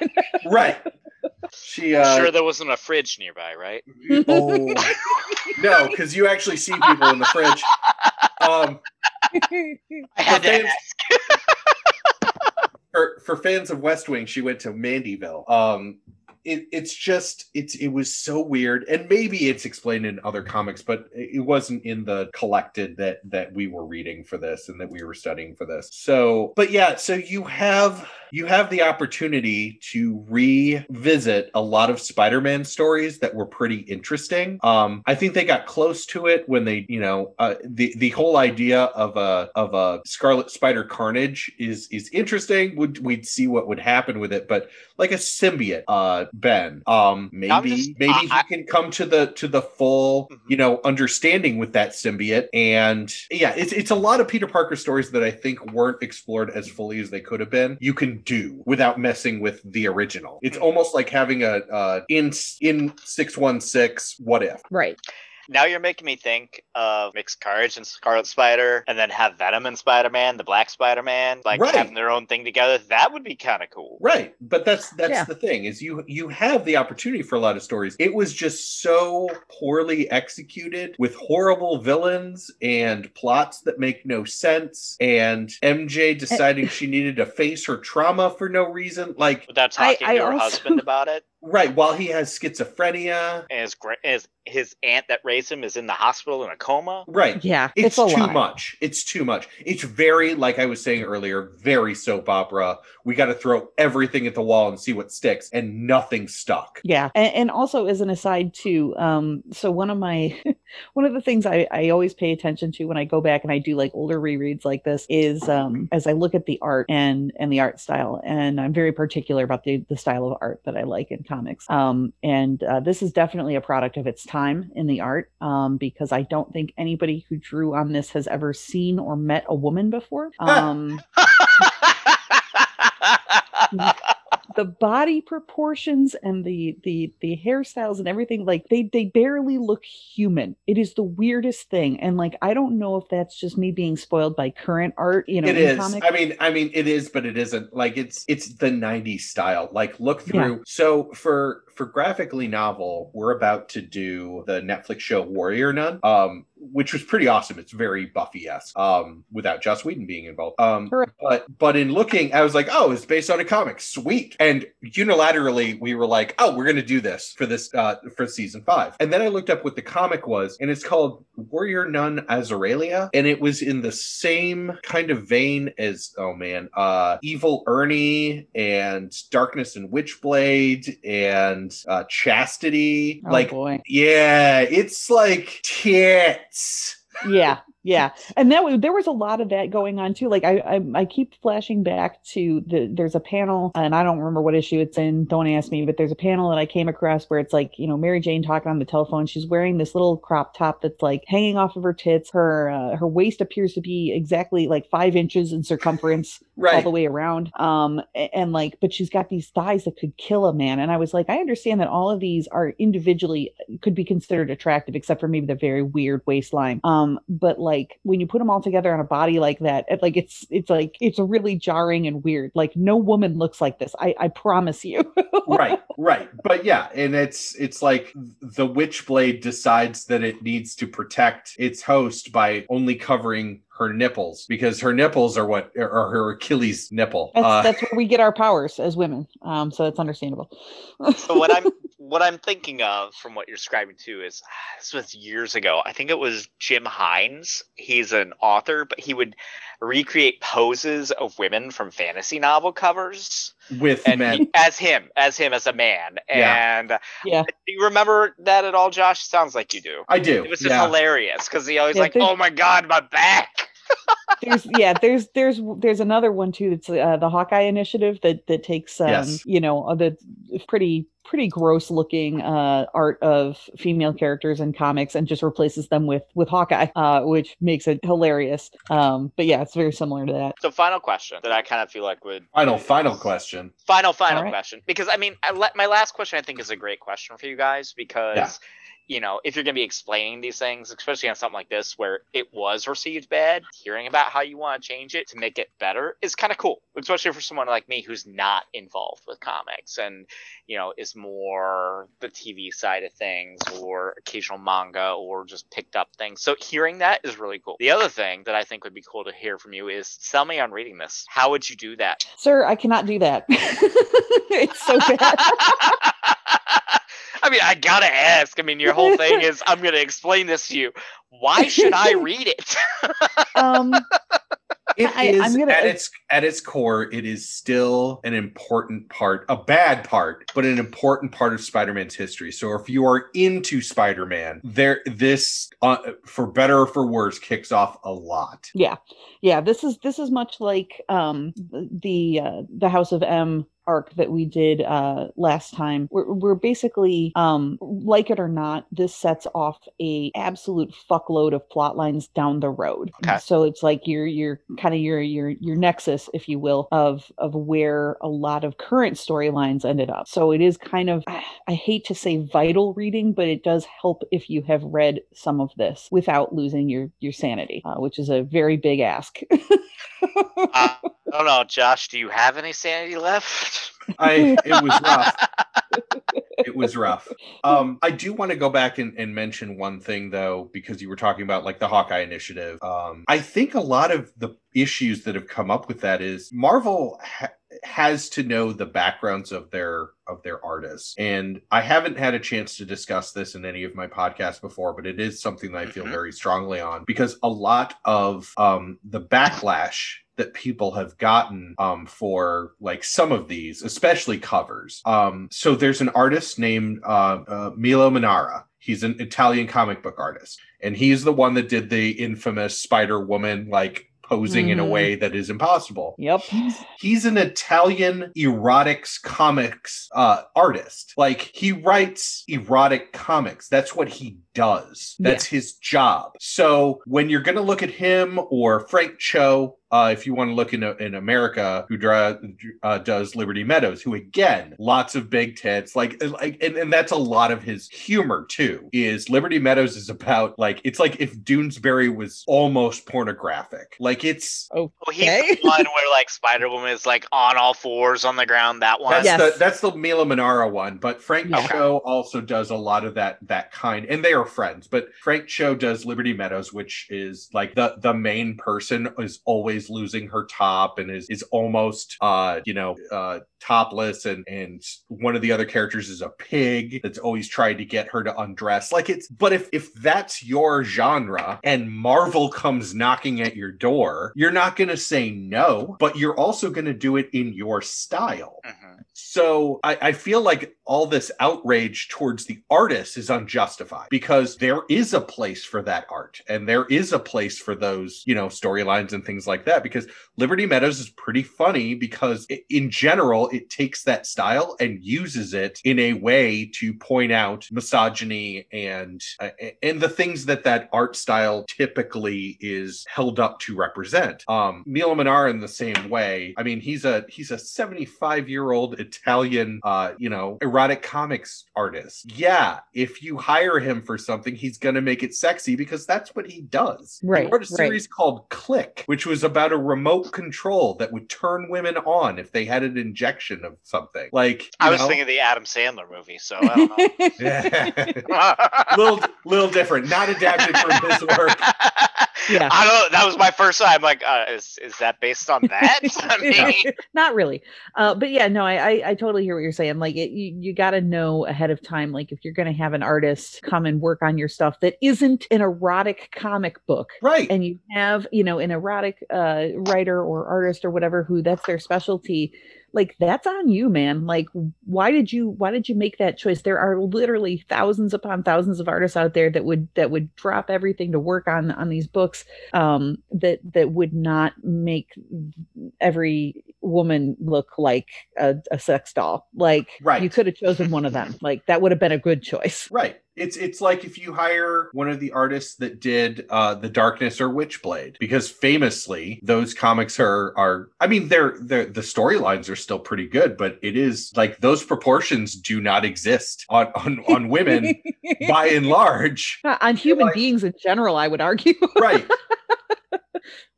right. She uh sure, there wasn't a fridge nearby, right? oh no, because you actually see people in the fridge. Um I had to fans- ask. for, for fans of West Wing, she went to Mandyville. Um it, it's just it's it was so weird, and maybe it's explained in other comics, but it wasn't in the collected that that we were reading for this and that we were studying for this. So, but yeah, so you have you have the opportunity to revisit a lot of Spider-Man stories that were pretty interesting. Um, I think they got close to it when they, you know, uh, the the whole idea of a of a Scarlet Spider Carnage is is interesting. Would we'd see what would happen with it, but like a symbiote, uh, Ben, um, maybe just- maybe I- he I- can come to the to the full, Mhm. you know, understanding with that symbiote. And yeah, it's it's a lot of Peter Parker stories that I think weren't explored as fully as they could have been. You can do without messing with the original. It's Mhm. almost like having a uh, in in six one six. What if? Right. Now you're making me think of Mixed Courage and Scarlet Spider, and then have Venom and Spider Man, the Black Spider Man, like Right. having their own thing together. That would be kind of cool. Right, but that's that's Yeah. the thing is you you have the opportunity for a lot of stories. It was just so poorly executed with horrible villains and plots that make no sense and MJ eh. deciding she needed to face her trauma for no reason like Without I- talking I to her also- husband about it, right while he has schizophrenia. and his his his aunt that raised him is in the hospital in a coma. Right. Yeah. It's, It's, a too lot. much. It's too much. It's very, like I was saying earlier, very soap opera. We got to throw everything at the wall and see what sticks, and nothing stuck. Yeah, and, and also as an aside too, um, so one of my one of the things I, I always pay attention to when I go back and I do like older rereads like this is um, as I look at the art and and the art style, and I'm very particular about the the style of art that I like in comics. Um, and uh, this is definitely a product of its time in the art, um, because I don't think anybody who drew on this has ever seen or met a woman before. Um, the body proportions and the the the hairstyles and everything like they they barely look human it is the weirdest thing and like i don't know if that's just me being spoiled by current art you know it is. comics. I mean, I mean, it is, but it isn't. Like it's it's the '90s style. Like look Yeah. through. So for for graphically novel, we're about to do the Netflix show Warrior Nun, um, which was pretty awesome. It's very Buffy esque, um, without Joss Whedon being involved. Um, but but in looking, I was like, oh, it's based on a comic, sweet. And unilaterally, we were like, oh, we're gonna do this for this uh for season five. And then I looked up what the comic was, and it's called Warrior Nun Areala, and it was in the same kind of vein as oh man, uh, Evil Ernie and Darkness and Witchblade and uh, Chastity. oh like, boy yeah, it's like tits. yeah yeah. And that there was a lot of that going on too. Like I, I i keep flashing back to the there's a panel and i don't remember what issue it's in don't ask me but there's a panel that i came across where it's like you know mary jane talking on the telephone. She's wearing this little crop top that's like hanging off of her tits. Her uh, her waist appears to be exactly like five inches in circumference all the way around. Um a- and, like but she's got these thighs that could kill a man. And i was like i understand that all of these are individually could be considered attractive except for maybe the very weird waistline. Um but like when you put them all together on a body like that it, like it's it's like it's really jarring and weird. Like no woman looks like this. I i promise you. Right right. But yeah and it's it's like the witchblade decides that it needs to protect its host by only covering her nipples because her nipples are what are her achilles nipple. That's, uh, that's where we get our powers as women. Um so it's understandable. So what I'm what I'm thinking of from what you're describing too is this was years ago. I think it was Jim Hines. He's an author, but he would recreate poses of women from fantasy novel covers with and men he- as him, as him as a man. Yeah. And yeah do you remember that at all, Josh? Sounds like you do. i do It was just yeah. hilarious because he always Yeah, like, there's- "Oh my god, my back." There's yeah there's there's there's another one too that's uh, the hawkeye initiative that that takes um Yes. you know uh, the pretty pretty gross looking uh art of female characters in comics and just replaces them with with hawkeye uh which makes it hilarious um but yeah it's very similar to that So, final question that I kind of feel like would final final question Final, final All right. question. Because I mean, I let my last question I think is a great question for you guys because Yeah. You know if you're going to be explaining these things, especially on something like this where it was received bad, hearing about how you want to change it to make it better is kind of cool, especially for someone like me who's not involved with comics and you know is more the TV side of things or occasional manga or just picked up things. So hearing that is really cool. The other thing that I think would be cool to hear from you is sell me on reading this. How would you do that? sir i cannot do that it's so bad I mean, I gotta ask. I mean, your whole thing is I'm gonna explain this to you. Why should I read it? um It I- is I'm gonna- at its at its core, it is still an important part, a bad part, but an important part of Spider-Man's history. So if you are into Spider-Man, there this uh, for better or for worse kicks off a lot. yeah yeah this is this is much like um the the, uh, the house of m arc that we did uh last time we're, we're basically um like it or not this sets off a absolute fuckload of plot lines down the road Okay. so it's like your your kind of your your your nexus if you will of of where a lot of current storylines ended up so it is kind of i hate to say vital reading but it does help if you have read some of this without losing your your sanity uh, which is a very big ask Uh, I don't know, Josh. Do you have any sanity left? I it was rough. it was rough. Um, I do want to go back and, and mention one thing though, because you were talking about like the Hawkeye initiative. Um, I think a lot of the issues that have come up with that is Marvel ha- has to know the backgrounds of their of their artists, and I haven't had a chance to discuss this in any of my podcasts before, but it is something that I feel Mhm. very strongly on because a lot of um, the backlash that people have gotten um, for like some of these, especially covers. Um, so there's an artist named uh, uh, Milo Manara. He's an Italian comic book artist, and he's the one that did the infamous Spider Woman like posing in a Mhm. way that is impossible. yep He's an Italian erotics comics uh, artist. Like he writes erotic comics. That's what he does. That's his job. So when you're going to look at him or Frank Cho, uh, if you want to look in in America, who draw, uh, does Liberty Meadows, who again, lots of big tits, like like, and, and that's a lot of his humor too. Is Liberty Meadows is about like it's like if Doonesbury was almost pornographic. Like it's Well, he's Okay. the one where like Spider Woman is like on all fours on the ground. That one. That's Yes. the that's the Milo Manara one, but Frank Yeah. Cho also does a lot of that that kind, and they are friends. But Frank Cho does Liberty Meadows, which is like the the main person is always losing her top and is is almost uh you know uh topless, and and one of the other characters is a pig that's always trying to get her to undress. Like it's but if if that's your genre and Marvel comes knocking at your door, you're not going to say no, but you're also going to do it in your style. Mhm. So I, I feel like all this outrage towards the artist is unjustified because there is a place for that art and there is a place for those, you know, storylines and things like that. Because Liberty Meadows is pretty funny because i in general, it takes that style and uses it in a way to point out misogyny and uh, and the things that that art style typically is held up to represent. Um, Milo Manar in the same way. I mean, he's a he's a 75 year old Italian, uh, you know, erotic comics artist. Yeah, if you hire him for something, he's gonna make it sexy because that's what he does. Right, He wrote a right. series called Click, which was about a remote control that would turn women on if they had an injection of something. Like I was know? thinking the Adam Sandler movie, so I don't know. Yeah. little little different, not adapted from his work. Yeah. I don't. That was my first time. Like, uh, is is that based on that? I mean, not really uh but yeah no I, I i totally hear what you're saying like it, you, you got to know ahead of time like if you're going to have an artist come and work on your stuff that isn't an erotic comic book Right. and you have you know an erotic uh writer or artist or whatever who that's their specialty like that's on you man. Like why did you why did you make that choice? There are literally thousands upon thousands of artists out there that would that would drop everything to work on on these books um that that would not make every woman look like a, a sex doll. Like Right. you could have chosen one of them. Like that would have been a good choice. Right. It's it's like if you hire one of the artists that did uh The Darkness or Witchblade because famously those comics are are I mean they're they're the storylines are still pretty good but it is like those proportions do not exist on on, on women by and large. Uh, on human like- beings in general i would argue Right.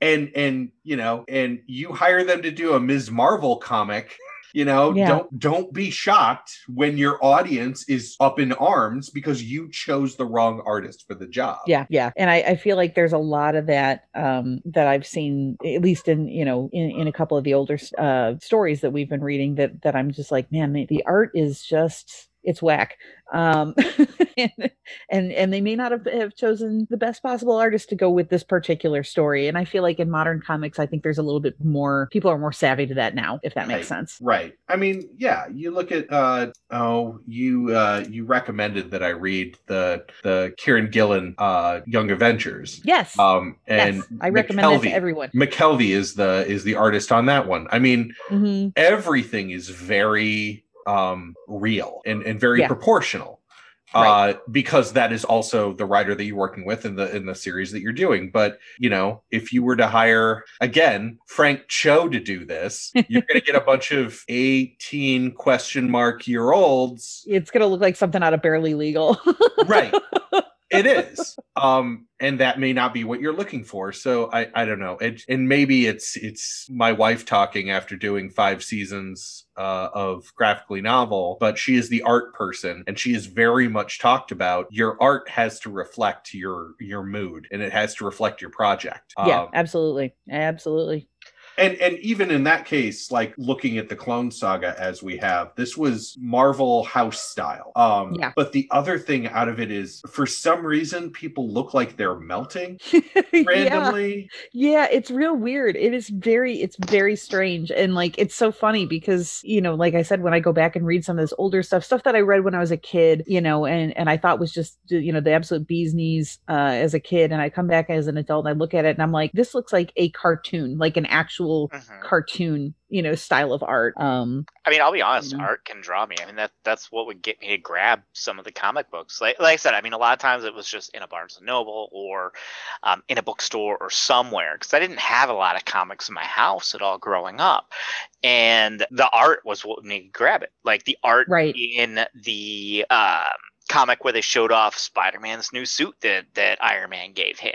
and and you know and you hire them to do a Ms. Marvel comic you know Yeah. don't don't be shocked when your audience is up in arms because you chose the wrong artist for the job yeah yeah and I, I feel like there's a lot of that um that i've seen at least in you know in, in a couple of the older uh stories that we've been reading that that i'm just like man the, the art is just it's whack. Um, and, and and they may not have, have chosen the best possible artist to go with this particular story. And I feel like in modern comics, I think there's a little bit more people are more savvy to that now, if that makes Right. sense. Right. I mean, yeah, you look at uh oh, you uh you recommended that I read the the Kieron Gillen uh Young Avengers. Yes. Um and yes. I recommend that McKelvey- to everyone. McKelvey is the is the artist on that one. I mean, hmm everything is very um real and, and very Yeah. proportional. Right. Uh, because that is also the writer that you're working with in the in the series that you're doing. But you know, if you were to hire again Frank Cho to do this, you're going to get a bunch of 18 question mark year olds It's gonna look like something out of Barely Legal. right it is. Um and that may not be what you're looking for. So i i don't know. It, and maybe it's it's my wife talking after doing five seasons uh, of graphically novel but she is the art person and she is very much talked about. Your art has to reflect your your mood and it has to reflect your project. Yeah, Um, absolutely, absolutely. And and even in that case like looking at the clone saga as we have this was marvel house style um Yeah. but the other thing out of it is for some reason people look like they're melting yeah, randomly yeah, it's real weird. It is very, it's very strange, and like it's so funny because you know, like I said, when I go back and read some of this older stuff, stuff that I read when I was a kid, you know, and and I thought was just you know the absolute bee's knees uh, as a kid, and I come back as an adult and I look at it and I'm like, this looks like a cartoon, like an actual Mhm. cartoon, you know, style of art. Um, I mean, I'll be honest, know? art can draw me. I mean, that that's what would get me to grab some of the comic books. Like, like I said, I mean, a lot of times it was just in a Barnes and Noble or um, in a bookstore or somewhere because I didn't have a lot of comics in my house at all growing up, and the art was what made me grab it. Like the art Right. in the um, comic where they showed off Spider-Man's new suit that that Iron Man gave him.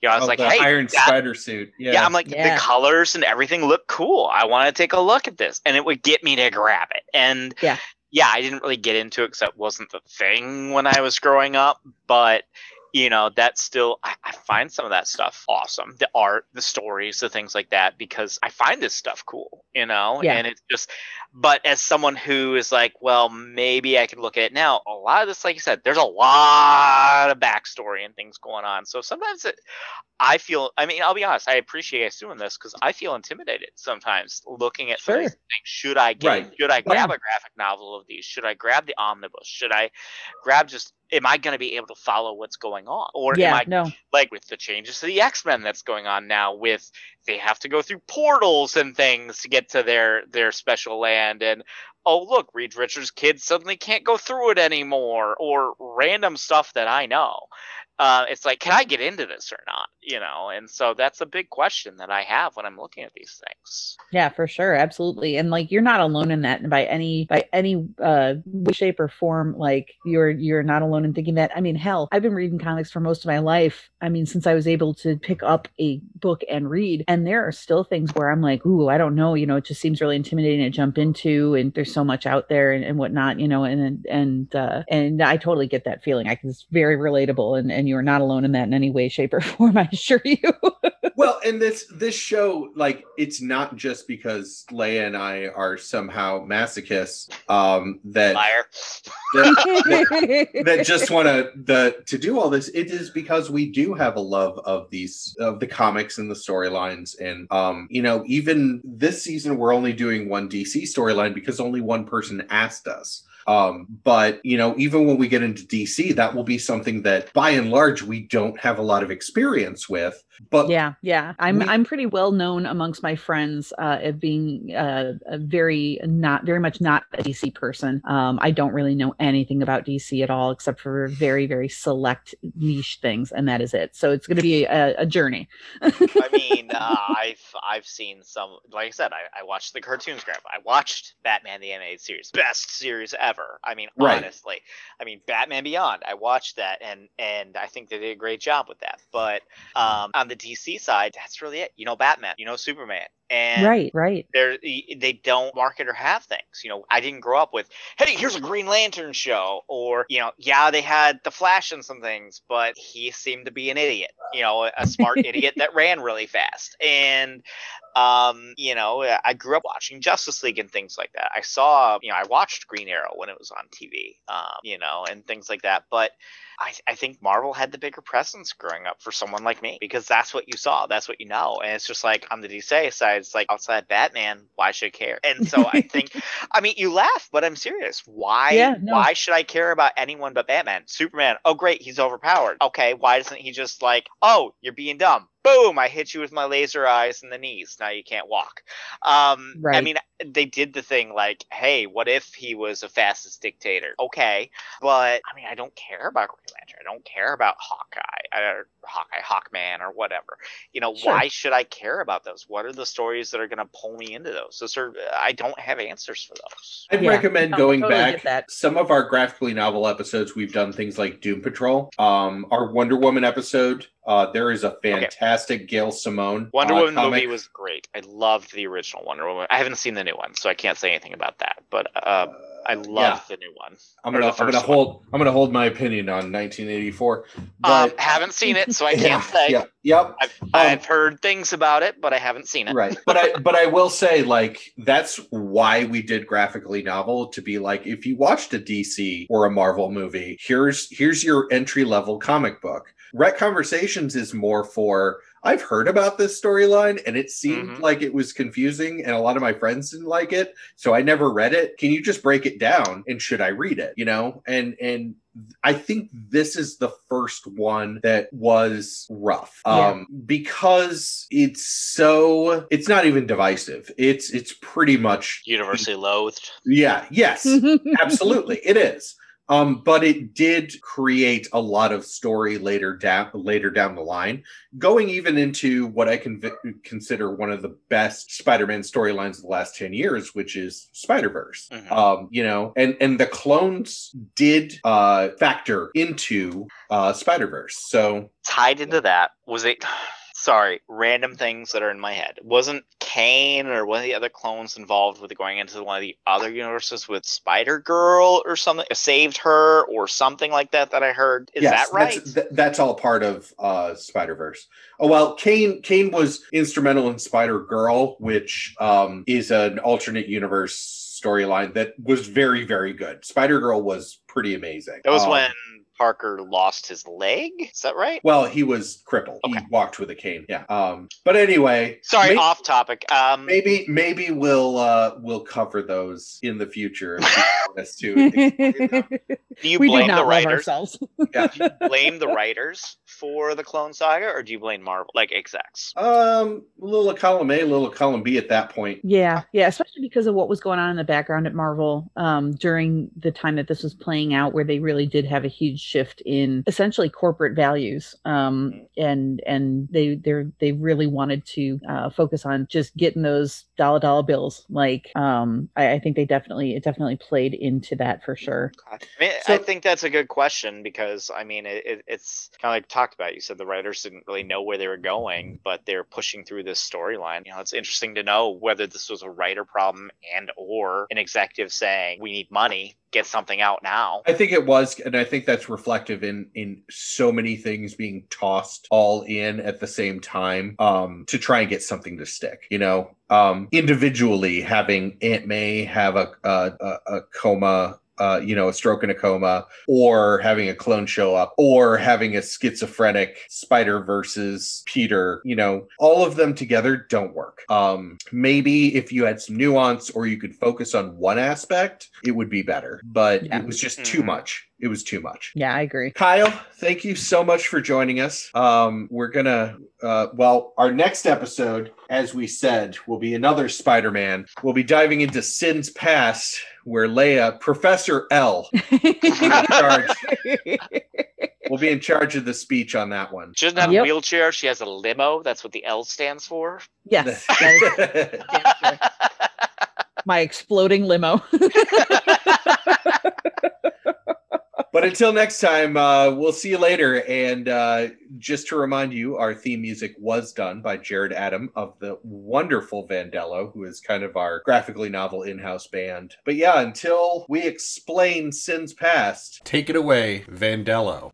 You know, I was Oh, like, the hey, iron that- spider suit yeah, yeah, I'm like Yeah. the colors and everything look cool. I want to take a look at this, and it would get me to grab it. And Yeah. yeah, I didn't really get into it because that wasn't the thing when I was growing up. But you know, that's still I, I find some of that stuff awesome. The art, the stories, the things like that, because I find this stuff cool. You know, Yeah. and it's just. But as someone who is like, well, maybe I could look at it now. A lot of this, like you said, there's a lot of backstory and things going on. So sometimes it, I feel. I mean, I'll be honest. I appreciate us doing this because I feel intimidated sometimes looking at some of these Sure. things. Should I get? Right. Should I grab a graphic novel of these? Should I grab the omnibus? Should I grab just? Am I going to be able to follow what's going on, or am I no, like with the changes to the X Men that's going on now? With they have to go through portals and things to get to their their special land, and oh look, Reed Richards' kids suddenly can't go through it anymore, or random stuff that I know. Uh, it's like, can I get into this or not? You know, and so that's a big question that I have when I'm looking at these things. Yeah, for sure, absolutely. And like you're not alone in that and by any by any uh shape or form. Like you're you're not alone in thinking that. I mean, hell, I've been reading comics for most of my life. I mean, since I was able to pick up a book and read. And there are still things where I'm like, ooh, I don't know, you know, it just seems really intimidating to jump into and there's so much out there and, and whatnot, you know, and and uh and I totally get that feeling. I can it's very relatable and, and you're not alone in that in any way, shape, or form, I assure you. well and this this show like it's not just because leia and i are somehow masochists um that Liar. that, that just want to the to do all this it is because we do have a love of these of the comics and the storylines and um you know even this season we're only doing one dc storyline because only one person asked us um but you know even when we get into dc that will be something that by and large we don't have a lot of experience with but yeah yeah i'm we- i'm pretty well known amongst my friends uh of being uh a very not very much not a dc person um i don't really know anything about dc at all except for very very select niche things and that is it so it's going to be a, a journey I mean, uh, I've I've seen some. Like I said, I, I watched the cartoons grab. I watched Batman the animated series, best series ever. I mean, Right. honestly, I mean Batman Beyond. I watched that, and and I think they did a great job with that. But um, on the DC side, that's really it. You know Batman, you know Superman, and right, right. they're they don't market or have things. You know, I didn't grow up with, hey, here's a Green Lantern show, or you know, yeah, they had the Flash and some things, but he seemed to be an idiot. You know, a smart idiot that ran really fast, and um, you know, I grew up watching Justice League and things like that. I saw, you know, I watched Green Arrow when it was on TV, um, you know, and things like that. But I, I think Marvel had the bigger presence growing up for someone like me because that's what you saw, that's what you know, and it's just like on the DC side, it's like outside Batman, why should I care? And so I think, I mean, you laugh, but I'm serious. Why? Yeah, no. Why should I care about anyone but Batman? Superman, oh great, he's overpowered. Okay, why doesn't he just like, oh, you're being dumb? Boom! I hit you with my laser eyes in the knees. Now you can't walk. Um, I mean, they did the thing like, hey, what if he was a fastest dictator? Okay, but I mean, I don't care about Green Lantern. I don't care about Hawkeye or Hawkeye, Hawkman, or whatever. You know, Sure. why should I care about those? What are the stories that are going to pull me into those? Those are I don't have answers for those. I'd Yeah, recommend going totally get back. that. Some of our graphically novel episodes, we've done things like Doom Patrol. Um, our Wonder Woman episode, uh, there is a fantastic Gail Simone Wonder uh, Woman comic. movie was great. I loved the original Wonder Woman. I haven't seen the new one, so I can't say anything about that. But uh, I yeah, love the new one. I'm gonna I'm gonna one. hold I'm gonna hold my opinion on 1984. Um, haven't seen it, so I can't say. yeah, yep. I've, I've heard things about it, but I haven't seen it. right but i but i will say like that's why we did graphically novel to be like if you watched a dc or a marvel movie here's here's your entry level comic book ret conversations is more for i've heard about this storyline and it seemed Mhm. like it was confusing and a lot of my friends didn't like it so i never read it can you just break it down and should i read it you know and and I think this is the first one that was rough. Yeah. Um because it's so it's not even divisive. It's it's pretty much Universally loathed. yeah, yes. absolutely it is. Um but it did create a lot of story later down later down the line, going even into what I can consider one of the best Spider-Man storylines of the last 10 years, which is Spider-Verse Mhm. um you know and and the clones did uh factor into uh spider-verse so Tied into that was it. Sorry, random things that are in my head. Wasn't Kaine or one of the other clones involved with going into one of the other universes with Spider Girl or something? Saved her or something like that that I heard. Is yes, that right? that's, that's all part of uh spider-verse oh well kaine kaine was instrumental in spider-girl which um is an alternate universe storyline that was very very good spider-girl was pretty amazing That was Um, when Parker lost his leg. Is that right? well he was crippled he walked with a cane yeah um but anyway Sorry, may- off topic. Um, maybe maybe we'll uh we'll cover those in the future if you want us to do you we do blame not the writers? ourselves. yeah. Do you blame the writers for the Clone Saga, or do you blame Marvel, like execs? Um, a little column A, a little column B at that point. Yeah, yeah, especially because of what was going on in the background at Marvel um, during the time that this was playing out, where they really did have a huge shift in essentially corporate values, um, and and they they they really wanted to uh, focus on just getting those dollar dollar bills. Like, um, I, I think they definitely it definitely played into that for sure. I mean, So- I think that's a good question because I mean, it, it's kind of like talked about. You said the writers didn't really know where they were going, but they're pushing through this storyline. You know, it's interesting to know whether this was a writer problem and or an executive saying we need money, get something out now. I think it was, and I think that's reflective in in so many things being tossed all in at the same time um, to try and get something to stick. You know, um, individually having Aunt May have a a, a, a coma. Uh, you know, a stroke and a coma, or having a clone show up, or having a schizophrenic Spider versus Peter. You know, all of them together don't work. Um, maybe if you had some nuance, or you could focus on one aspect, it would be better. But Yeah. it was just too Mhm. much. It was too much. Yeah, I agree. Kyle, thank you so much for joining us. Um, we're gonna, uh, well, our next episode, as we said, will be another Spider-Man. We'll be diving into Sins Past, where Leia, Professor L, charge. will be in charge of the speech on that one. She doesn't have Yep. a wheelchair. She has a limo. That's what the L stands for. yes, that is my exploding limo. but until next time, uh, we'll see you later. And uh, just to remind you, our theme music was done by Jared Adam of the wonderful Vandello, who is kind of our graphically novel in house band. But yeah, until we explain Sins Past, take it away, Vandello.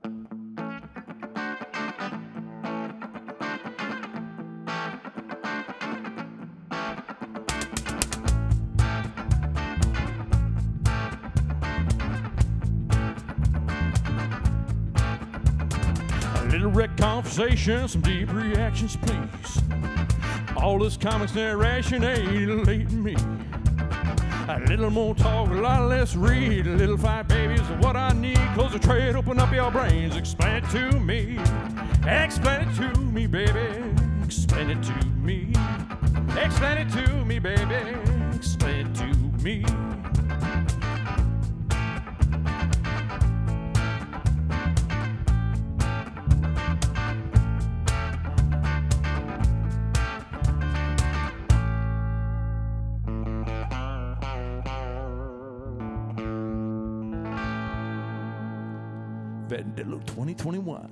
Conversation, some deep reactions, please. All this comics narration ain't me. A little more talk, a lot less read. A little fight, baby, is what I need. Close the trade, open up your brains, explain it to me. Explain it to me, baby. Explain it to me. Explain it to me, baby. Explain it to me. 2021.